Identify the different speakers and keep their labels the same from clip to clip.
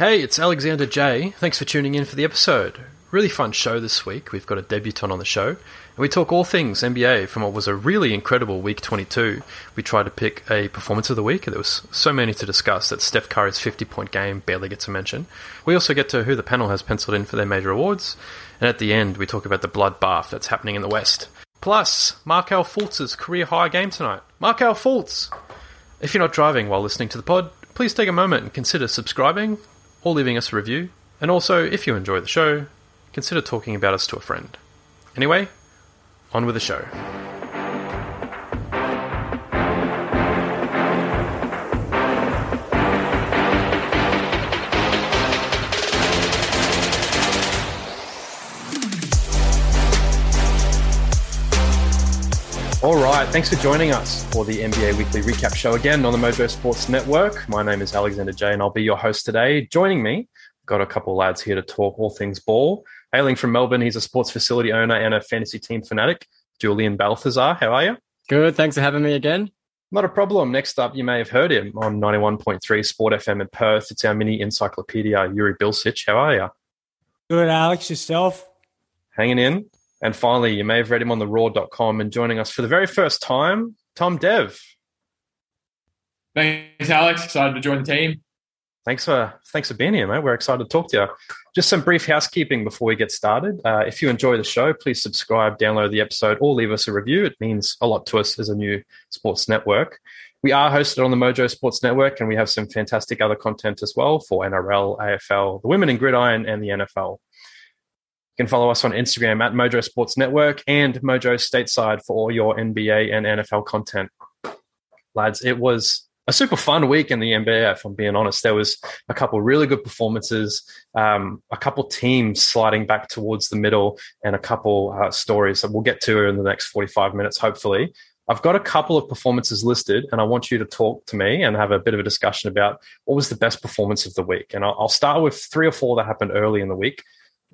Speaker 1: Hey, it's Alexander J. Thanks for tuning in for the episode. Really fun show this week. We've got a debutant on the show, and we talk all things NBA from what was a really incredible week 22. We try to pick a performance of the week, and there was so many to discuss that Steph Curry's 50 point game barely gets a mention. We also get to who the panel has penciled in for their major awards, and at the end, we talk about the bloodbath that's happening in the West. Plus, Markelle Fultz's career high game tonight. Markelle Fultz! If you're not driving while listening to the pod, please take a moment and consider subscribing or leaving us a review. And also, if you enjoy the show, consider talking about us to a friend. Anyway, on with the show. All right, thanks for joining us for the NBA Weekly Recap Show again on the Mojo Sports Network. My name is Alexander J, and I'll be your host today. Joining me, got a couple lads here to talk all things ball. Hailing from Melbourne, he's a sports facility owner and a fantasy team fanatic. Julian Balthazar, how are you?
Speaker 2: Good, thanks for having me again.
Speaker 1: Not a problem. Next up, you may have heard him on 91.3 Sport FM in Perth. It's our mini encyclopedia, Yuri Bilsic. How are you?
Speaker 3: Good, Alex. Yourself?
Speaker 1: Hanging in. And finally, you may have read him on the raw.com and joining us for the very first time, Tom Dev.
Speaker 4: Thanks, Alex. Excited to join the team.
Speaker 1: Thanks for thanks for being here, mate. We're excited to talk to you. Just some brief housekeeping before we get started. Uh, if you enjoy the show, please subscribe, download the episode, or leave us a review. It means a lot to us as a new sports network. We are hosted on the Mojo Sports Network, and we have some fantastic other content as well for NRL, AFL, the Women in Gridiron, and the NFL. Can follow us on Instagram at Mojo Sports Network and Mojo Stateside for all your NBA and NFL content. Lads, it was a super fun week in the NBA, if I'm being honest. There was a couple really good performances, um, a couple teams sliding back towards the middle, and a couple uh, stories that we'll get to in the next 45 minutes, hopefully. I've got a couple of performances listed, and I want you to talk to me and have a bit of a discussion about what was the best performance of the week. And I'll, I'll start with three or four that happened early in the week.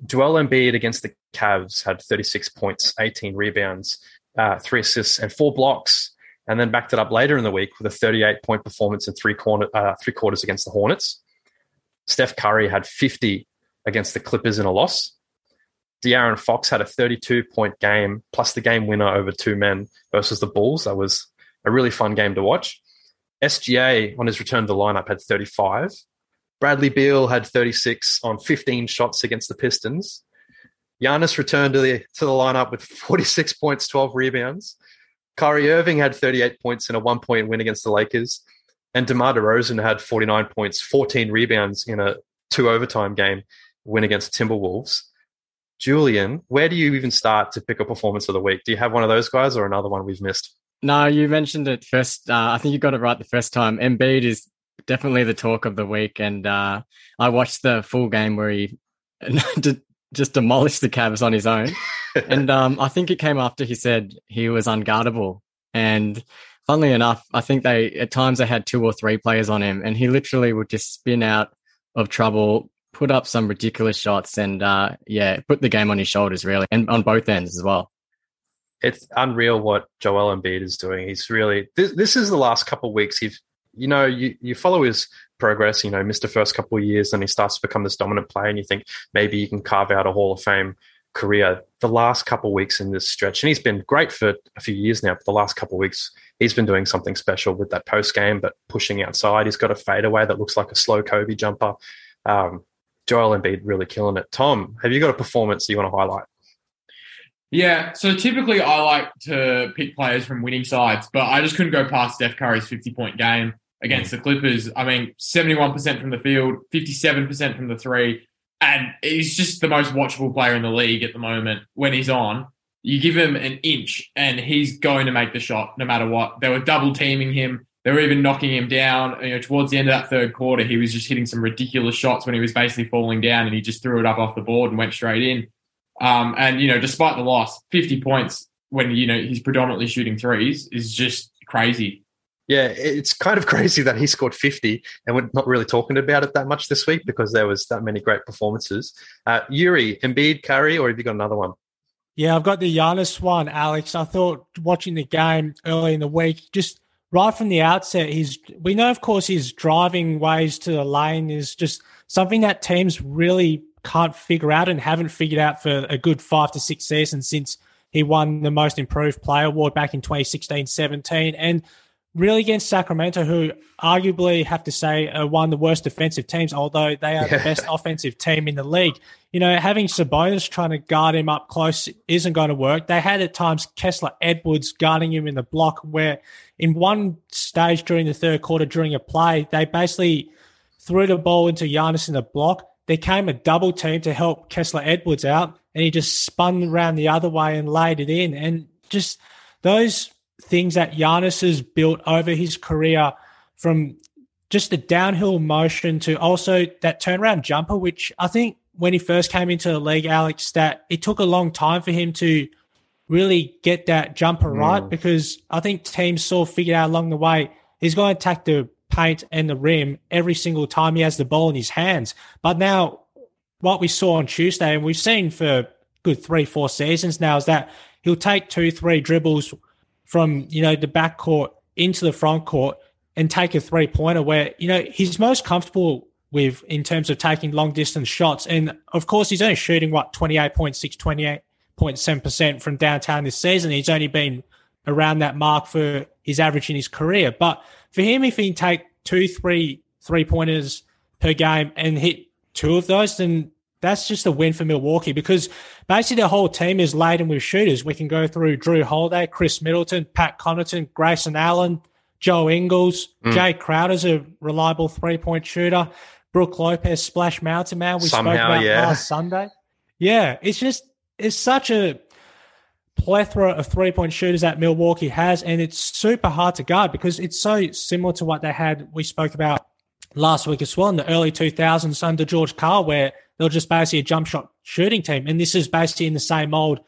Speaker 1: Joel Embiid against the Cavs had 36 points, 18 rebounds, uh, three assists, and four blocks and then backed it up later in the week with a 38 point performance in three, corner, uh, three quarters against the Hornets. Steph Curry had 50 against the Clippers in a loss. De'Aaron Fox had a 32 point game plus the game winner over two men versus the Bulls. That was a really fun game to watch. SGA on his return to the lineup had 35. Bradley Beal had 36 on 15 shots against the Pistons. Giannis returned to the to the lineup with 46 points, 12 rebounds. Kyrie Irving had 38 points in a one point win against the Lakers. And DeMar DeRozan had 49 points, 14 rebounds in a two overtime game win against Timberwolves. Julian, where do you even start to pick a performance of the week? Do you have one of those guys or another one we've missed?
Speaker 2: No, you mentioned it first. Uh, I think you got it right the first time. Embiid is definitely the talk of the week. And uh, I watched the full game where he just demolished the Cavs on his own. and um, I think it came after he said he was unguardable. And funnily enough, I think they at times they had two or three players on him, and he literally would just spin out of trouble, put up some ridiculous shots, and uh, yeah, put the game on his shoulders really, and on both ends as well.
Speaker 1: It's unreal what Joel Embiid is doing. He's really this, this is the last couple of weeks. He's you know you you follow his progress. You know, missed the first couple of years, and he starts to become this dominant player, and you think maybe he can carve out a Hall of Fame career. The last couple weeks in this stretch, and he's been great for a few years now. But the last couple weeks, he's been doing something special with that post game, but pushing outside. He's got a fadeaway that looks like a slow Kobe jumper. Um, Joel Embiid really killing it. Tom, have you got a performance you want to highlight?
Speaker 4: Yeah, so typically I like to pick players from winning sides, but I just couldn't go past Steph Curry's 50 point game against the Clippers. I mean, 71% from the field, 57% from the three. And he's just the most watchable player in the league at the moment when he's on. You give him an inch and he's going to make the shot no matter what. They were double teaming him. They were even knocking him down. You know, towards the end of that third quarter, he was just hitting some ridiculous shots when he was basically falling down and he just threw it up off the board and went straight in. Um, and, you know, despite the loss, 50 points when, you know, he's predominantly shooting threes is just crazy.
Speaker 1: Yeah, it's kind of crazy that he scored 50 and we're not really talking about it that much this week because there was that many great performances. Uh, Yuri, Embiid, Curry, or have you got another one?
Speaker 3: Yeah, I've got the Giannis one, Alex. I thought watching the game early in the week, just right from the outset, he's we know, of course, his driving ways to the lane is just something that teams really can't figure out and haven't figured out for a good five to six seasons since he won the most improved player award back in 2016 17. And really against Sacramento, who arguably have to say are one of the worst defensive teams, although they are yeah. the best offensive team in the league. You know, having Sabonis trying to guard him up close isn't going to work. They had at times Kessler Edwards guarding him in the block, where in one stage during the third quarter, during a play, they basically threw the ball into Giannis in the block. There came a double team to help Kessler Edwards out, and he just spun around the other way and laid it in. And just those things that Giannis has built over his career from just the downhill motion to also that turnaround jumper, which I think when he first came into the league, Alex, that it took a long time for him to really get that jumper mm. right because I think teams sort of figured out along the way he's going to attack the paint and the rim every single time he has the ball in his hands. But now, what we saw on Tuesday, and we've seen for good three, four seasons now, is that he'll take two, three dribbles from you know the back court into the front court and take a three pointer where you know he's most comfortable with in terms of taking long distance shots. And of course, he's only shooting what 28.6, 28.7% from downtown this season. He's only been around that mark for his average in his career. But for him, if he can take two, three three pointers per game and hit two of those, then that's just a win for Milwaukee because basically the whole team is laden with shooters. We can go through Jrue Holiday, Khris Middleton, Pat Connaughton, Grayson Allen, Joe Ingles, mm. Jae Crowder's a reliable three point shooter. Brook Lopez, Splash Mountain Man, we Somehow, spoke about yeah. last Sunday. Yeah, it's just it's such a plethora of three point shooters that Milwaukee has, and it's super hard to guard because it's so similar to what they had we spoke about last week as well in the early 2000s under George Karl, where they're just basically a jump shot shooting team. And this is basically in the same mold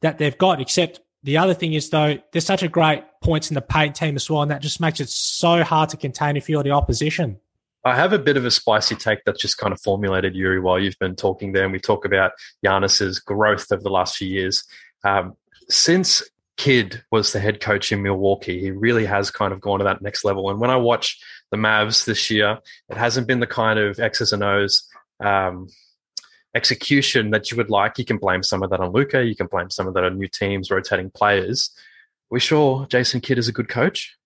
Speaker 3: that they've got, except the other thing is though, there's such a great points in the paint team as well, and that just makes it so hard to contain if you're the opposition.
Speaker 1: I have a bit of a spicy take that's just kind of formulated, Yuri, while you've been talking there. And we talk about Giannis's growth over the last few years. Um, since Kidd was the head coach in Milwaukee, he really has kind of gone to that next level. And when I watch the Mavs this year, it hasn't been the kind of X's and O's um, execution that you would like. You can blame some of that on Luka. You can blame some of that on new teams, rotating players. We're sure Jason Kidd is a good coach.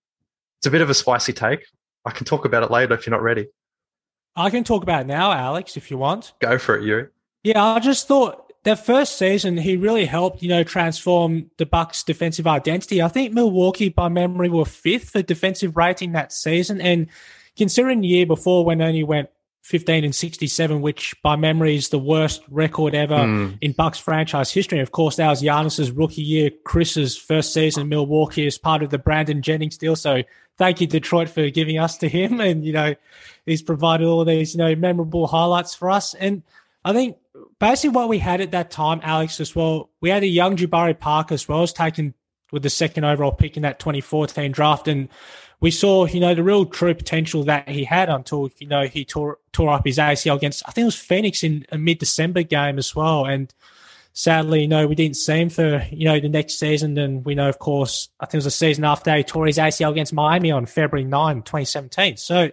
Speaker 1: It's a bit of a spicy take. I can talk about it later if you're not ready.
Speaker 3: I can talk about it now, Alex, if you want.
Speaker 1: Go for it, Yuri.
Speaker 3: Yeah, I just thought that first season he really helped, you know, transform the Bucks' defensive identity. I think Milwaukee, by memory, were fifth for defensive rating that season, and considering the year before when only went 15 and 67, which by memory is the worst record ever mm. in Bucks franchise history. Of course, that was Giannis's rookie year, Khris's first season in Milwaukee as part of the Brandon Jennings deal. So thank you, Detroit, for giving us to him. And, you know, he's provided all these, you know, memorable highlights for us. And I think basically what we had at that time, Alex, as well, we had a young Jabari Parker as well as taken with the second overall pick in that 2014 draft. And we saw, you know, the real true potential that he had until, you know, he tore, tore up his ACL against, I think it was Phoenix in a mid December game as well. And sadly, you know, we didn't see him for, you know, the next season. And we know, of course, I think it was a season after he tore his ACL against Miami on February 9, 2017. So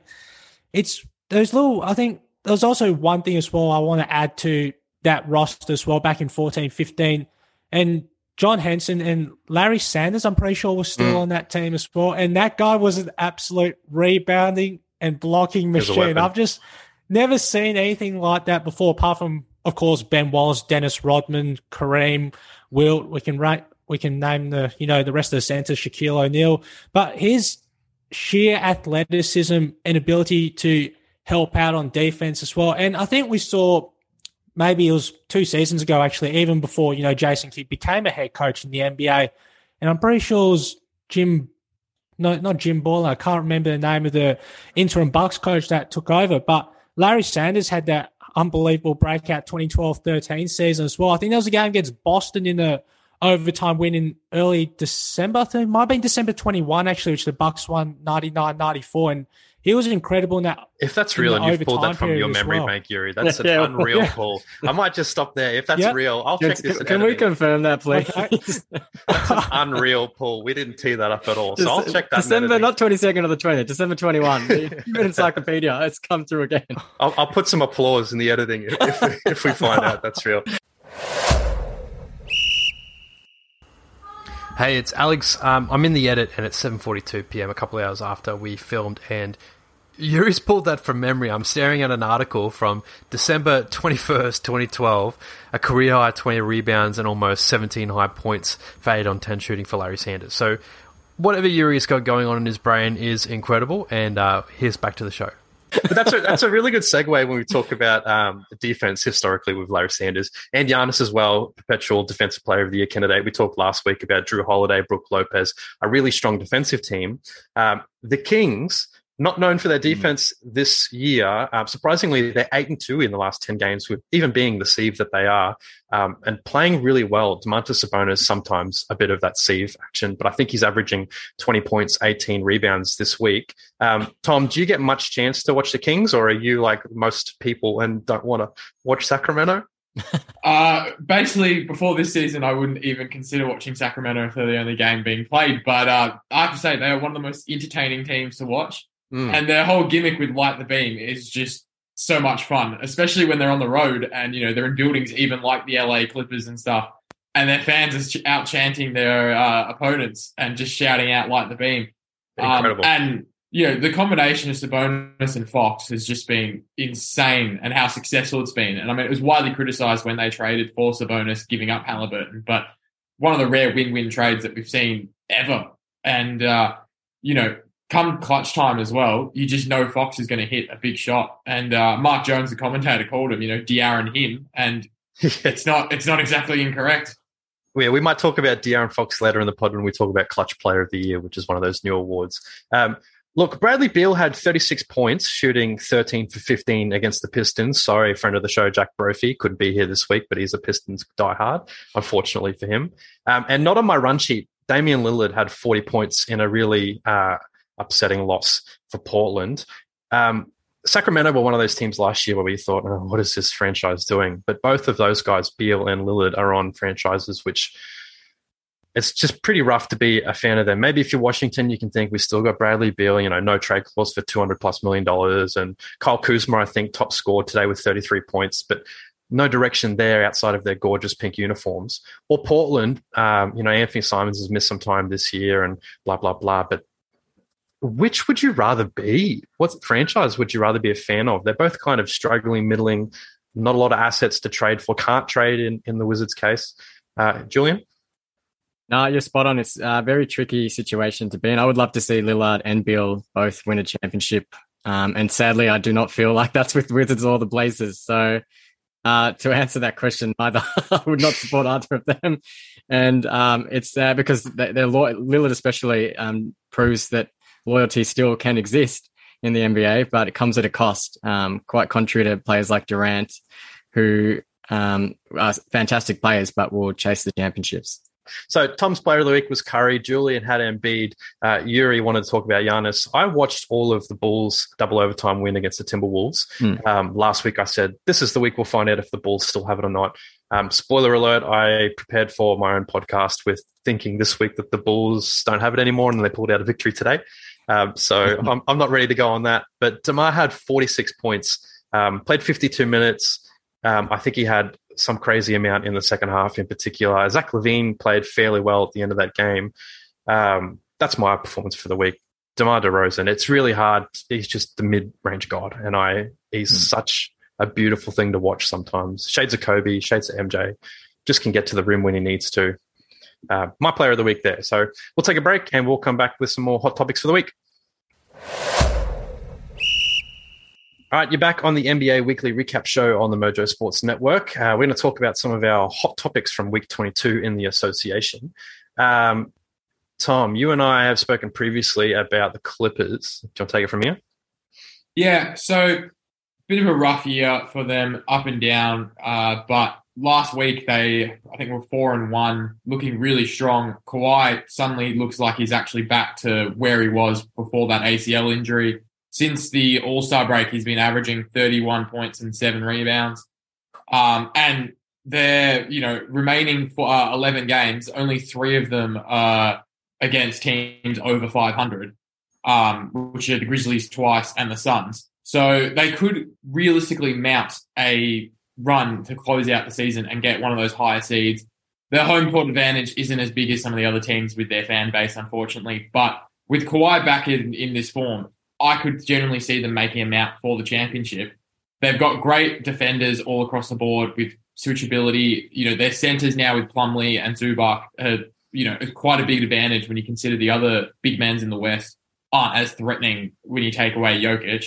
Speaker 3: it's those little, I think there's also one thing as well I want to add to that roster as well back in 14, 15. And John Henson and Larry Sanders, I'm pretty sure, was still mm. on that team as well. And that guy was an absolute rebounding and blocking machine. I've just never seen anything like that before, apart from, of course, Ben Wallace, Dennis Rodman, Kareem, Wilt. We can write, we can name the, you know, the rest of the centers, Shaquille O'Neal. But his sheer athleticism and ability to help out on defense as well. And I think we saw maybe it was two seasons ago, actually, even before, you know, Jason Kidd became a head coach in the NBA. And I'm pretty sure it was Jim, no, not Jim Boylen. I can't remember the name of the interim Bucks coach that took over, but Larry Sanders had that unbelievable breakout 2012-13 season as well. I think there was a game against Boston in the overtime win in early December. I think it might have been December 21, actually, which the Bucks won 99-94. And he was incredible in that.
Speaker 1: If that's real
Speaker 3: the
Speaker 1: and you've pulled that from your memory
Speaker 3: well.
Speaker 1: bank, Yuri, that's an
Speaker 2: Yeah,
Speaker 1: unreal
Speaker 3: yeah.
Speaker 1: pull. I might just stop there. If that's
Speaker 3: Yeah.
Speaker 1: real, I'll check this. in
Speaker 2: can we confirm that, please?
Speaker 1: That's an unreal pull. We didn't tee that up at all. So I'll check that.
Speaker 2: December, not 22nd or the 20th, December 21. The Encyclopedia. It's come through again.
Speaker 1: I'll, I'll put some applause in the editing if, if, we, if we find out that's real. Hey, it's Alex. Um, I'm in the edit, and it's 7:42 p.m. A couple of hours after we filmed, and Yuri's pulled that from memory. I'm staring at an article from December 21st, 2012. A career high 20 rebounds and almost 17 high points 8 on 10 shooting for Larry Sanders. So, whatever Yuri's got going on in his brain is incredible. And uh, here's back to the show. But that's a, that's a really good segue when we talk about um, defense historically with Larry Sanders and Giannis as well, perpetual defensive player of the year candidate. We talked last week about Jrue Holiday, Brook Lopez, a really strong defensive team. Um, the Kings, not known for their defense this year, um, surprisingly, they're eight and two in the last ten games, with even being the sieve that they are, um, and playing really well. Domantas Sabonis sometimes a bit of that sieve action, but I think he's averaging twenty points, eighteen rebounds this week. Um, Tom, do you get much chance to watch the Kings, or are you like most people and don't want to watch Sacramento?
Speaker 4: Uh, basically, before this season, I wouldn't even consider watching Sacramento if they're the only game being played. But uh, I have to say, they are one of the most entertaining teams to watch.
Speaker 1: Mm.
Speaker 4: And their whole gimmick with Light the Beam is just so much fun, especially when they're on the road and, you know, they're in buildings even like the LA Clippers and stuff. And their fans are out chanting their uh, opponents and just shouting out Light the Beam. Um,
Speaker 1: Incredible.
Speaker 4: and you know the combination of Sabonis and Fox has just been insane, and how successful it's been. And I mean, it was widely criticized when they traded for Sabonis, giving up Halliburton, but one of the rare win-win trades that we've seen ever. And uh, you know, come clutch time as well, you just know Fox is going to hit a big shot. And uh, Mark Jones, the commentator, called him, you know, De'Aaron him, and it's not it's not exactly incorrect.
Speaker 1: Yeah, we might talk about De'Aaron Fox later in the pod when we talk about Clutch Player of the Year, which is one of those new awards. Um, look, Bradley Beal had 36 points, shooting 13 for 15 against the Pistons. Sorry, friend of the show, Jack Brophy, couldn't be here this week, but he's a Pistons diehard, unfortunately for him. Um, and not on my run sheet, Damian Lillard had 40 points in a really uh, upsetting loss for Portland. Um, Sacramento were one of those teams last year where we thought, oh, what is this franchise doing? But both of those guys, Beal and Lillard, are on franchises which it's just pretty rough to be a fan of them. Maybe if you're Washington, you can think we still got Bradley Beal, you know, no trade clause for 200 plus million dollars. And Kyle Kuzma, I think, top scored today with 33 points, but no direction there outside of their gorgeous pink uniforms. Or Portland, um, you know, Anthony Simons has missed some time this year and blah, blah, blah. But which would you rather be? What franchise would you rather be a fan of? They're both kind of struggling, middling, not a lot of assets to trade for, can't trade in, in the Wizards case. Uh, Julian?
Speaker 2: No, you're spot on. It's a very tricky situation to be in. I would love to see Lillard and Beal both win a championship. Um, and sadly, I do not feel like that's with Wizards or the Blazers. So, uh, to answer that question, either I would not support either of them. And um, it's uh, because they're Lillard, especially, um, proves that loyalty still can exist in the NBA, but it comes at a cost. Um, quite contrary to players like Durant, who um, are fantastic players, but will chase the championships.
Speaker 1: So Tom's player of the week was Curry. Julian had Embiid. Uh, Yuri wanted to talk about Giannis. I watched all of the Bulls double overtime win against the Timberwolves.
Speaker 2: Hmm.
Speaker 1: Um, last week I said, this is the week we'll find out if the Bulls still have it or not. Um, spoiler alert, I prepared for my own podcast with thinking this week that the Bulls don't have it anymore and they pulled out a victory today. Um, so I'm, I'm not ready to go on that. But DeMar had 46 points, um, played 52 minutes. Um, I think he had some crazy amount in the second half in particular. Zach LaVine played fairly well at the end of that game. Um, that's my performance for the week. DeMar DeRozan, it's really hard. He's just the mid-range god, and I he's
Speaker 2: Hmm.
Speaker 1: such a beautiful thing to watch sometimes. Shades of Kobe, shades of MJ, just can get to the rim when he needs to. Uh, my player of the week there. So we'll take a break and we'll come back with some more hot topics for the week. All right, you're back on the NBA Weekly Recap Show on the Mojo Sports Network. Uh, we're going to talk about some of our hot topics from Week 22 in the association. Um, Tom, you and I have spoken previously about the Clippers. Do you want to take it from here?
Speaker 4: Yeah, so bit of a rough year for them, up and down. Uh, but last week they, I think, were four and one, looking really strong. Kawhi suddenly looks like he's actually back to where he was before that ACL injury. since the All Star break, he's been averaging 31 points and seven rebounds. Um, and they're, you know, remaining for uh, 11 games, only three of them are against teams over 500, um, which are the Grizzlies twice and the Suns. So they could realistically mount a run to close out the season and get one of those higher seeds. Their home court advantage isn't as big as some of the other teams with their fan base, unfortunately. But with Kawhi back in, in this form, I could generally see them making a mount for the championship. They've got great defenders all across the board with switchability. You know, their centers now with Plumlee and Zubac are, you know, quite a big advantage when you consider the other big men in the West aren't as threatening when you take away Jokic.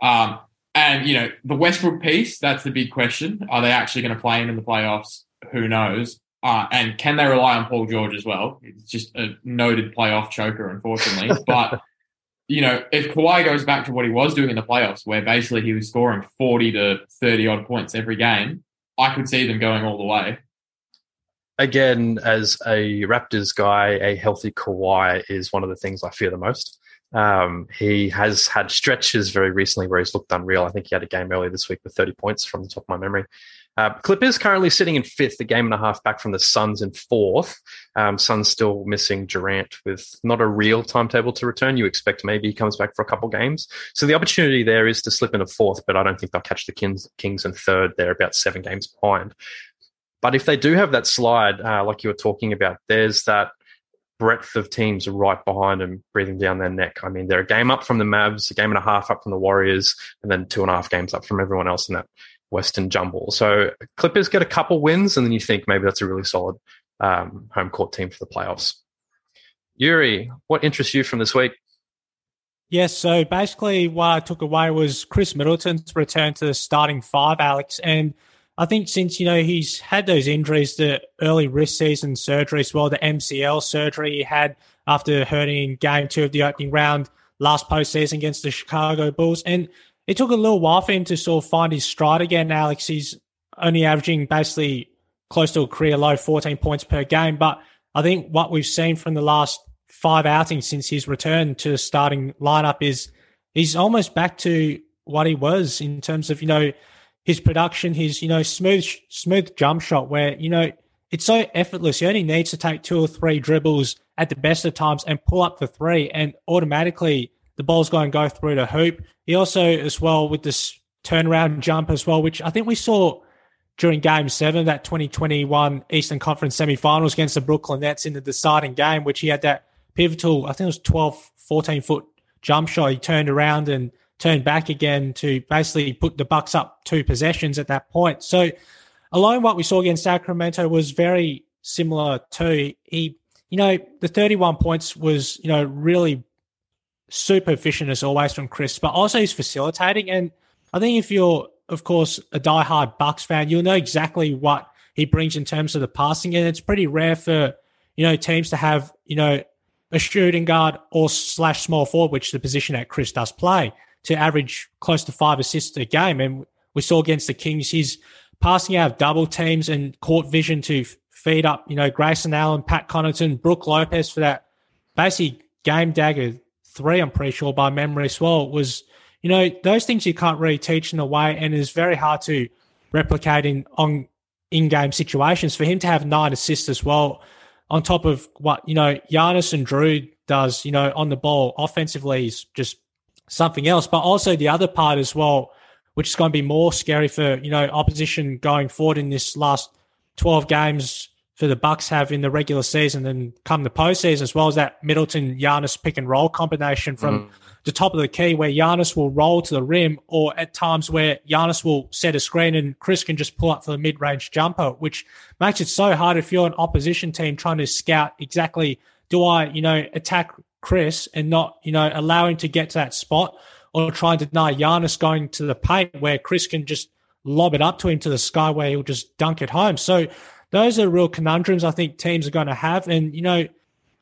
Speaker 4: Um, and, you know, the Westbrook piece, that's the big question. Are they actually going to play him in the playoffs? Who knows? Uh, and can they rely on Paul George as well? It's just a noted playoff choker, unfortunately. but, you know, if Kawhi goes back to what he was doing in the playoffs, where basically he was scoring 40 to 30 odd points every game, I could see them going all the way.
Speaker 1: Again, as a Raptors guy, a healthy Kawhi is one of the things I fear the most. Um, he has had stretches very recently where he's looked unreal. I think he had a game earlier this week with 30 points from the top of my memory. Uh, Clippers currently sitting in fifth, a game and a half back from the Suns in fourth. Um, Suns still missing Durant with not a real timetable to return. You expect maybe he comes back for a couple games. So the opportunity there is to slip into fourth, but I don't think they'll catch the Kings, Kings in third. They're about seven games behind. But if they do have that slide, uh, like you were talking about, there's that breadth of teams right behind them, breathing down their neck. I mean, they're a game up from the Mavs, a game and a half up from the Warriors, and then two and a half games up from everyone else in that Western jumble. So Clippers get a couple wins, and then you think maybe that's a really solid um, home court team for the playoffs. Yuri, what interests you from this week?
Speaker 3: Yes, so basically what I took away was Khris Middleton's return to the starting five, Alex. And I think since, you know, he's had those injuries, the early wrist season surgery as well, the MCL surgery he had after hurting in game two of the opening round last postseason against the Chicago Bulls. And it took a little while for him to sort of find his stride again, Alex. He's only averaging basically close to a career low 14 points per game. But I think what we've seen from the last five outings since his return to the starting lineup is he's almost back to what he was in terms of, you know, his production, his, you know, smooth, smooth jump shot where, you know, it's so effortless. He only needs to take two or three dribbles at the best of times and pull up the three and automatically the ball's going to go through the hoop. He also, as well, with this turnaround jump as well, which I think we saw during game seven, that 2021 Eastern Conference semifinals against the Brooklyn Nets in the deciding game, which he had that pivotal, I think it was 12, 14 foot jump shot. He turned around and turned back again to basically put the Bucks up two possessions at that point. So, alone what we saw against Sacramento was very similar to he, you know, the 31 points was, you know, really super efficient as always from Khris, but also he's facilitating. And I think if you're, of course, a diehard Bucks fan, you'll know exactly what he brings in terms of the passing. And it's pretty rare for, you know, teams to have, you know, a shooting guard or slash small forward, which is the position that Khris does play, to average close to five assists a game. And we saw against the Kings, he's passing out of double teams and court vision to feed up, you know, Grayson Allen, Pat Connaughton, Brook Lopez for that basically game dagger three, I'm pretty sure by memory as well, was, you know, those things you can't really teach in a way and it's very hard to replicate in on in game situations. For him to have nine assists as well, on top of what, you know, Giannis and Drew does, you know, on the ball offensively is just something else. But also the other part as well, which is going to be more scary for, you know, opposition going forward in this last 12 games for the Bucks have in the regular season and come the postseason, as well as that Middleton Giannis pick and roll combination from mm. the top of the key, where Giannis will roll to the rim, or at times where Giannis will set a screen and Chris can just pull up for the mid range jumper, which makes it so hard if you're an opposition team trying to scout exactly do I, you know, attack Khris and not, you know, allowing to get to that spot or trying to deny Giannis going to the paint where Khris can just lob it up to him to the sky where he'll just dunk it home. So those are real conundrums I think teams are going to have. And, you know,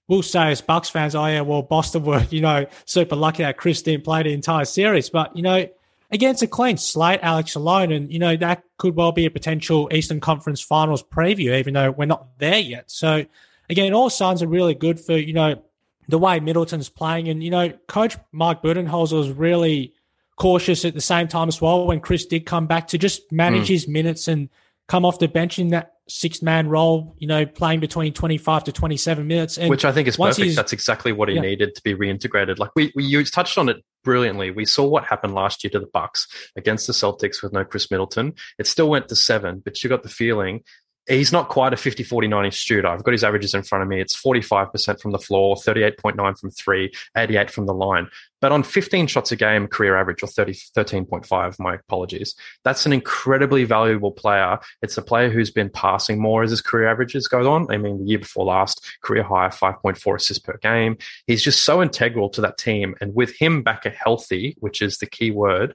Speaker 3: we'll say as Bucks fans, oh, yeah, well, Boston were, you know, super lucky that Khris didn't play the entire series. But, you know, against a clean slate, Alex alone, and, you know, that could well be a potential Eastern Conference Finals preview, even though we're not there yet. So, again, all signs are really good for, you know, the way Middleton's playing. And, you know, Coach Mike Budenholzer was really cautious at the same time as well when Khris did come back to just manage mm. his minutes and come off the bench in that six man role, you know, playing between 25 to 27 minutes.
Speaker 1: And Which I think is perfect. That's exactly what he yeah. needed to be reintegrated. Like we, we you touched on it brilliantly. We saw what happened last year to the Bucks against the Celtics with no Khris Middleton. It still went to seven, but you got the feeling he's not quite a 50 40 90 shooter. I've got his averages in front of me. It's 45% from the floor, 38.9 from three, 88 from the line. But on 15 shots a game, career average, or 30, 13.5, my apologies, that's an incredibly valuable player. It's a player who's been passing more as his career averages go on. I mean, the year before last, career high, 5.4 assists per game. He's just so integral to that team. And with him back a healthy, which is the key word,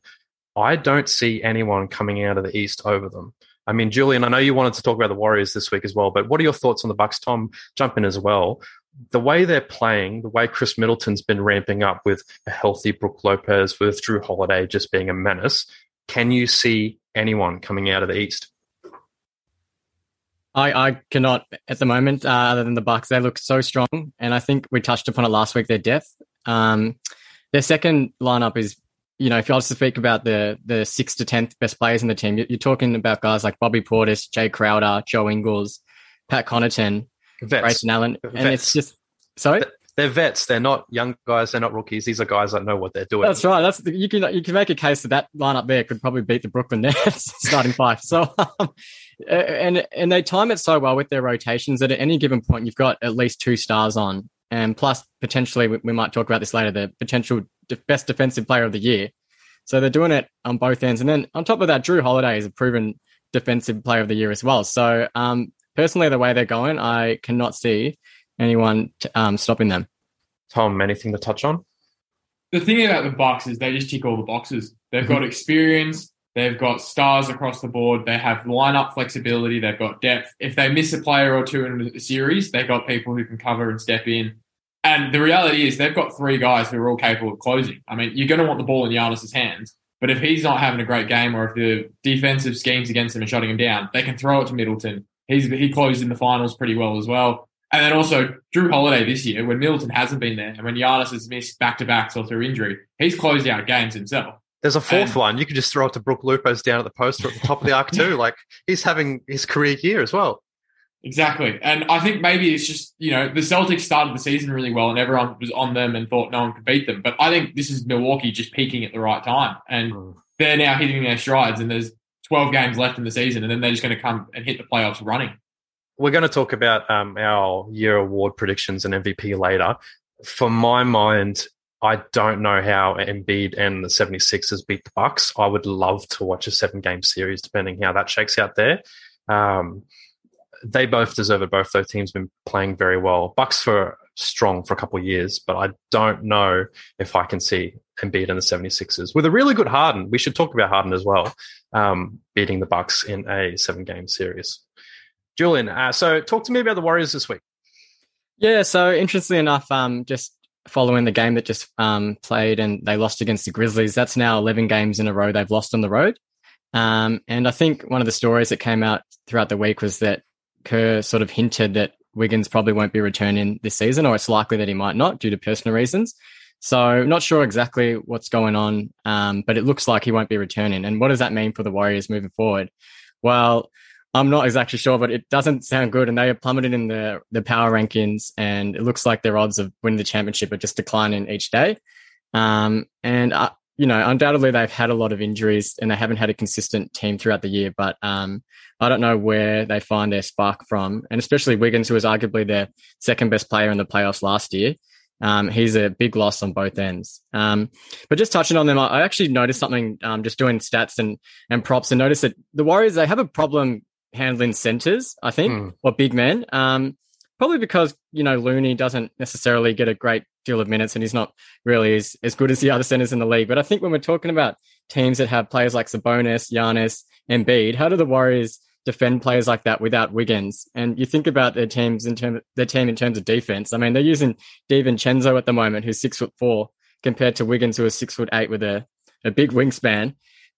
Speaker 1: I don't see anyone coming out of the East over them. I mean, Julian, I know you wanted to talk about the Warriors this week as well, but what are your thoughts on the Bucks? Tom, jump in as well. The way they're playing, the way Khris Middleton's been ramping up with a healthy Brook Lopez, with Jrue Holiday just being a menace, can you see anyone coming out of the East?
Speaker 2: I, I cannot at the moment, uh, other than the Bucks. They look so strong, and I think we touched upon it last week. Their depth, um, their second lineup is you know, if you want to speak about the the sixth to tenth best players in the team, you're talking about guys like Bobby Portis, Jae Crowder, Joe Ingles, Pat Connaughton, vets. Grayson Allen, and vets. it's just sorry.
Speaker 1: They're vets. They're not young guys. They're not rookies. These are guys that know what they're doing.
Speaker 2: That's right. That's the, you can you can make a case that that lineup there could probably beat the Brooklyn Nets starting five. So, um, and and they time it so well with their rotations that at any given point you've got at least two stars on, and plus potentially we might talk about this later. The potential best defensive player of the year. So they're doing it on both ends. And then on top of that, Jrue Holiday is a proven defensive player of the year as well. So um, personally, the way they're going, I cannot see anyone t- um, stopping them.
Speaker 1: Tom, anything to touch on?
Speaker 4: The thing about the Bucks is they just tick all the boxes. They've got mm-hmm. experience. They've got stars across the board. They have lineup flexibility. They've got depth. If they miss a player or two in the series, they've got people who can cover and step in. And the reality is they've got three guys who are all capable of closing. I mean, you're going to want the ball in Giannis's hands, but if he's not having a great game or if the defensive schemes against him are shutting him down, they can throw it to Middleton. He's he closed in the finals pretty well as well. And then also Jrue Holiday this year, when Middleton hasn't been there and when Giannis has missed back to backs or through injury, he's closed out games himself.
Speaker 1: There's a fourth and, one. You could just throw it to Brook Lopez down at the post or at the top of the arc too. Like he's having his career year as well.
Speaker 4: Exactly. And I think maybe it's just, you know, the Celtics started the season really well and everyone was on them and thought no one could beat them. But I think this is Milwaukee just peaking at the right time. And mm. they're now hitting their strides and there's 12 games left in the season and then they're just going to come and hit the playoffs running.
Speaker 1: We're going to talk about um, our year award predictions and MVP later. For my mind, I don't know how Embiid and the 76ers beat the Bucks. I would love to watch a seven game series, depending how that shakes out there. Um, they both deserve it. Both those teams been playing very well. Bucks for strong for a couple of years, but I don't know if I can see Embiid and the 76ers with a really good Harden. We should talk about Harden as well, um, beating the Bucks in a seven game series. Julian, uh, so talk to me about the Warriors this week.
Speaker 2: Yeah, so interestingly enough, um, just following the game that just um, played and they lost against the Grizzlies, that's now 11 games in a row they've lost on the road. Um, and I think one of the stories that came out throughout the week was that Kerr sort of hinted that Wiggins probably won't be returning this season, or it's likely that he might not due to personal reasons. So, not sure exactly what's going on, um, but it looks like he won't be returning. And what does that mean for the Warriors moving forward? Well, I'm not exactly sure, but it doesn't sound good. And they have plummeted in the, the power rankings, and it looks like their odds of winning the championship are just declining each day. Um, and uh, you know, undoubtedly they've had a lot of injuries and they haven't had a consistent team throughout the year. But um, I don't know where they find their spark from, and especially Wiggins, who was arguably their second best player in the playoffs last year. Um, he's a big loss on both ends. Um, but just touching on them, I actually noticed something um, just doing stats and and props, and noticed that the Warriors they have a problem handling centers, I think, mm. or big men. Um, probably because you know Looney doesn't necessarily get a great deal of minutes and he's not really as, as good as the other centers in the league. But I think when we're talking about teams that have players like Sabonis, Giannis, Embiid, how do the Warriors defend players like that without Wiggins? And you think about their teams in terms their team in terms of defense. I mean, they're using DiVincenzo at the moment, who's six foot four, compared to Wiggins, who is six foot eight with a, a big wingspan.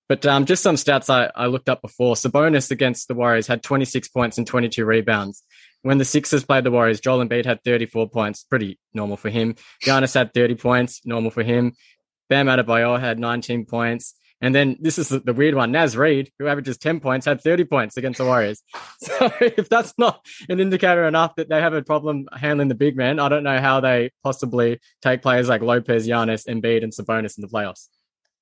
Speaker 2: But um, just some stats I, I looked up before. Sabonis against the Warriors had 26 points and 22 rebounds. When the Sixers played the Warriors, Joel Embiid had 34 points, pretty normal for him. Giannis had 30 points, normal for him. Bam Adebayo had 19 points. And then this is the weird one. Naz Reid, who averages 10 points, had 30 points against the Warriors. So if that's not an indicator enough that they have a problem handling the big man, I don't know how they possibly take players like Lopez, Giannis, Embiid, and Sabonis in the playoffs.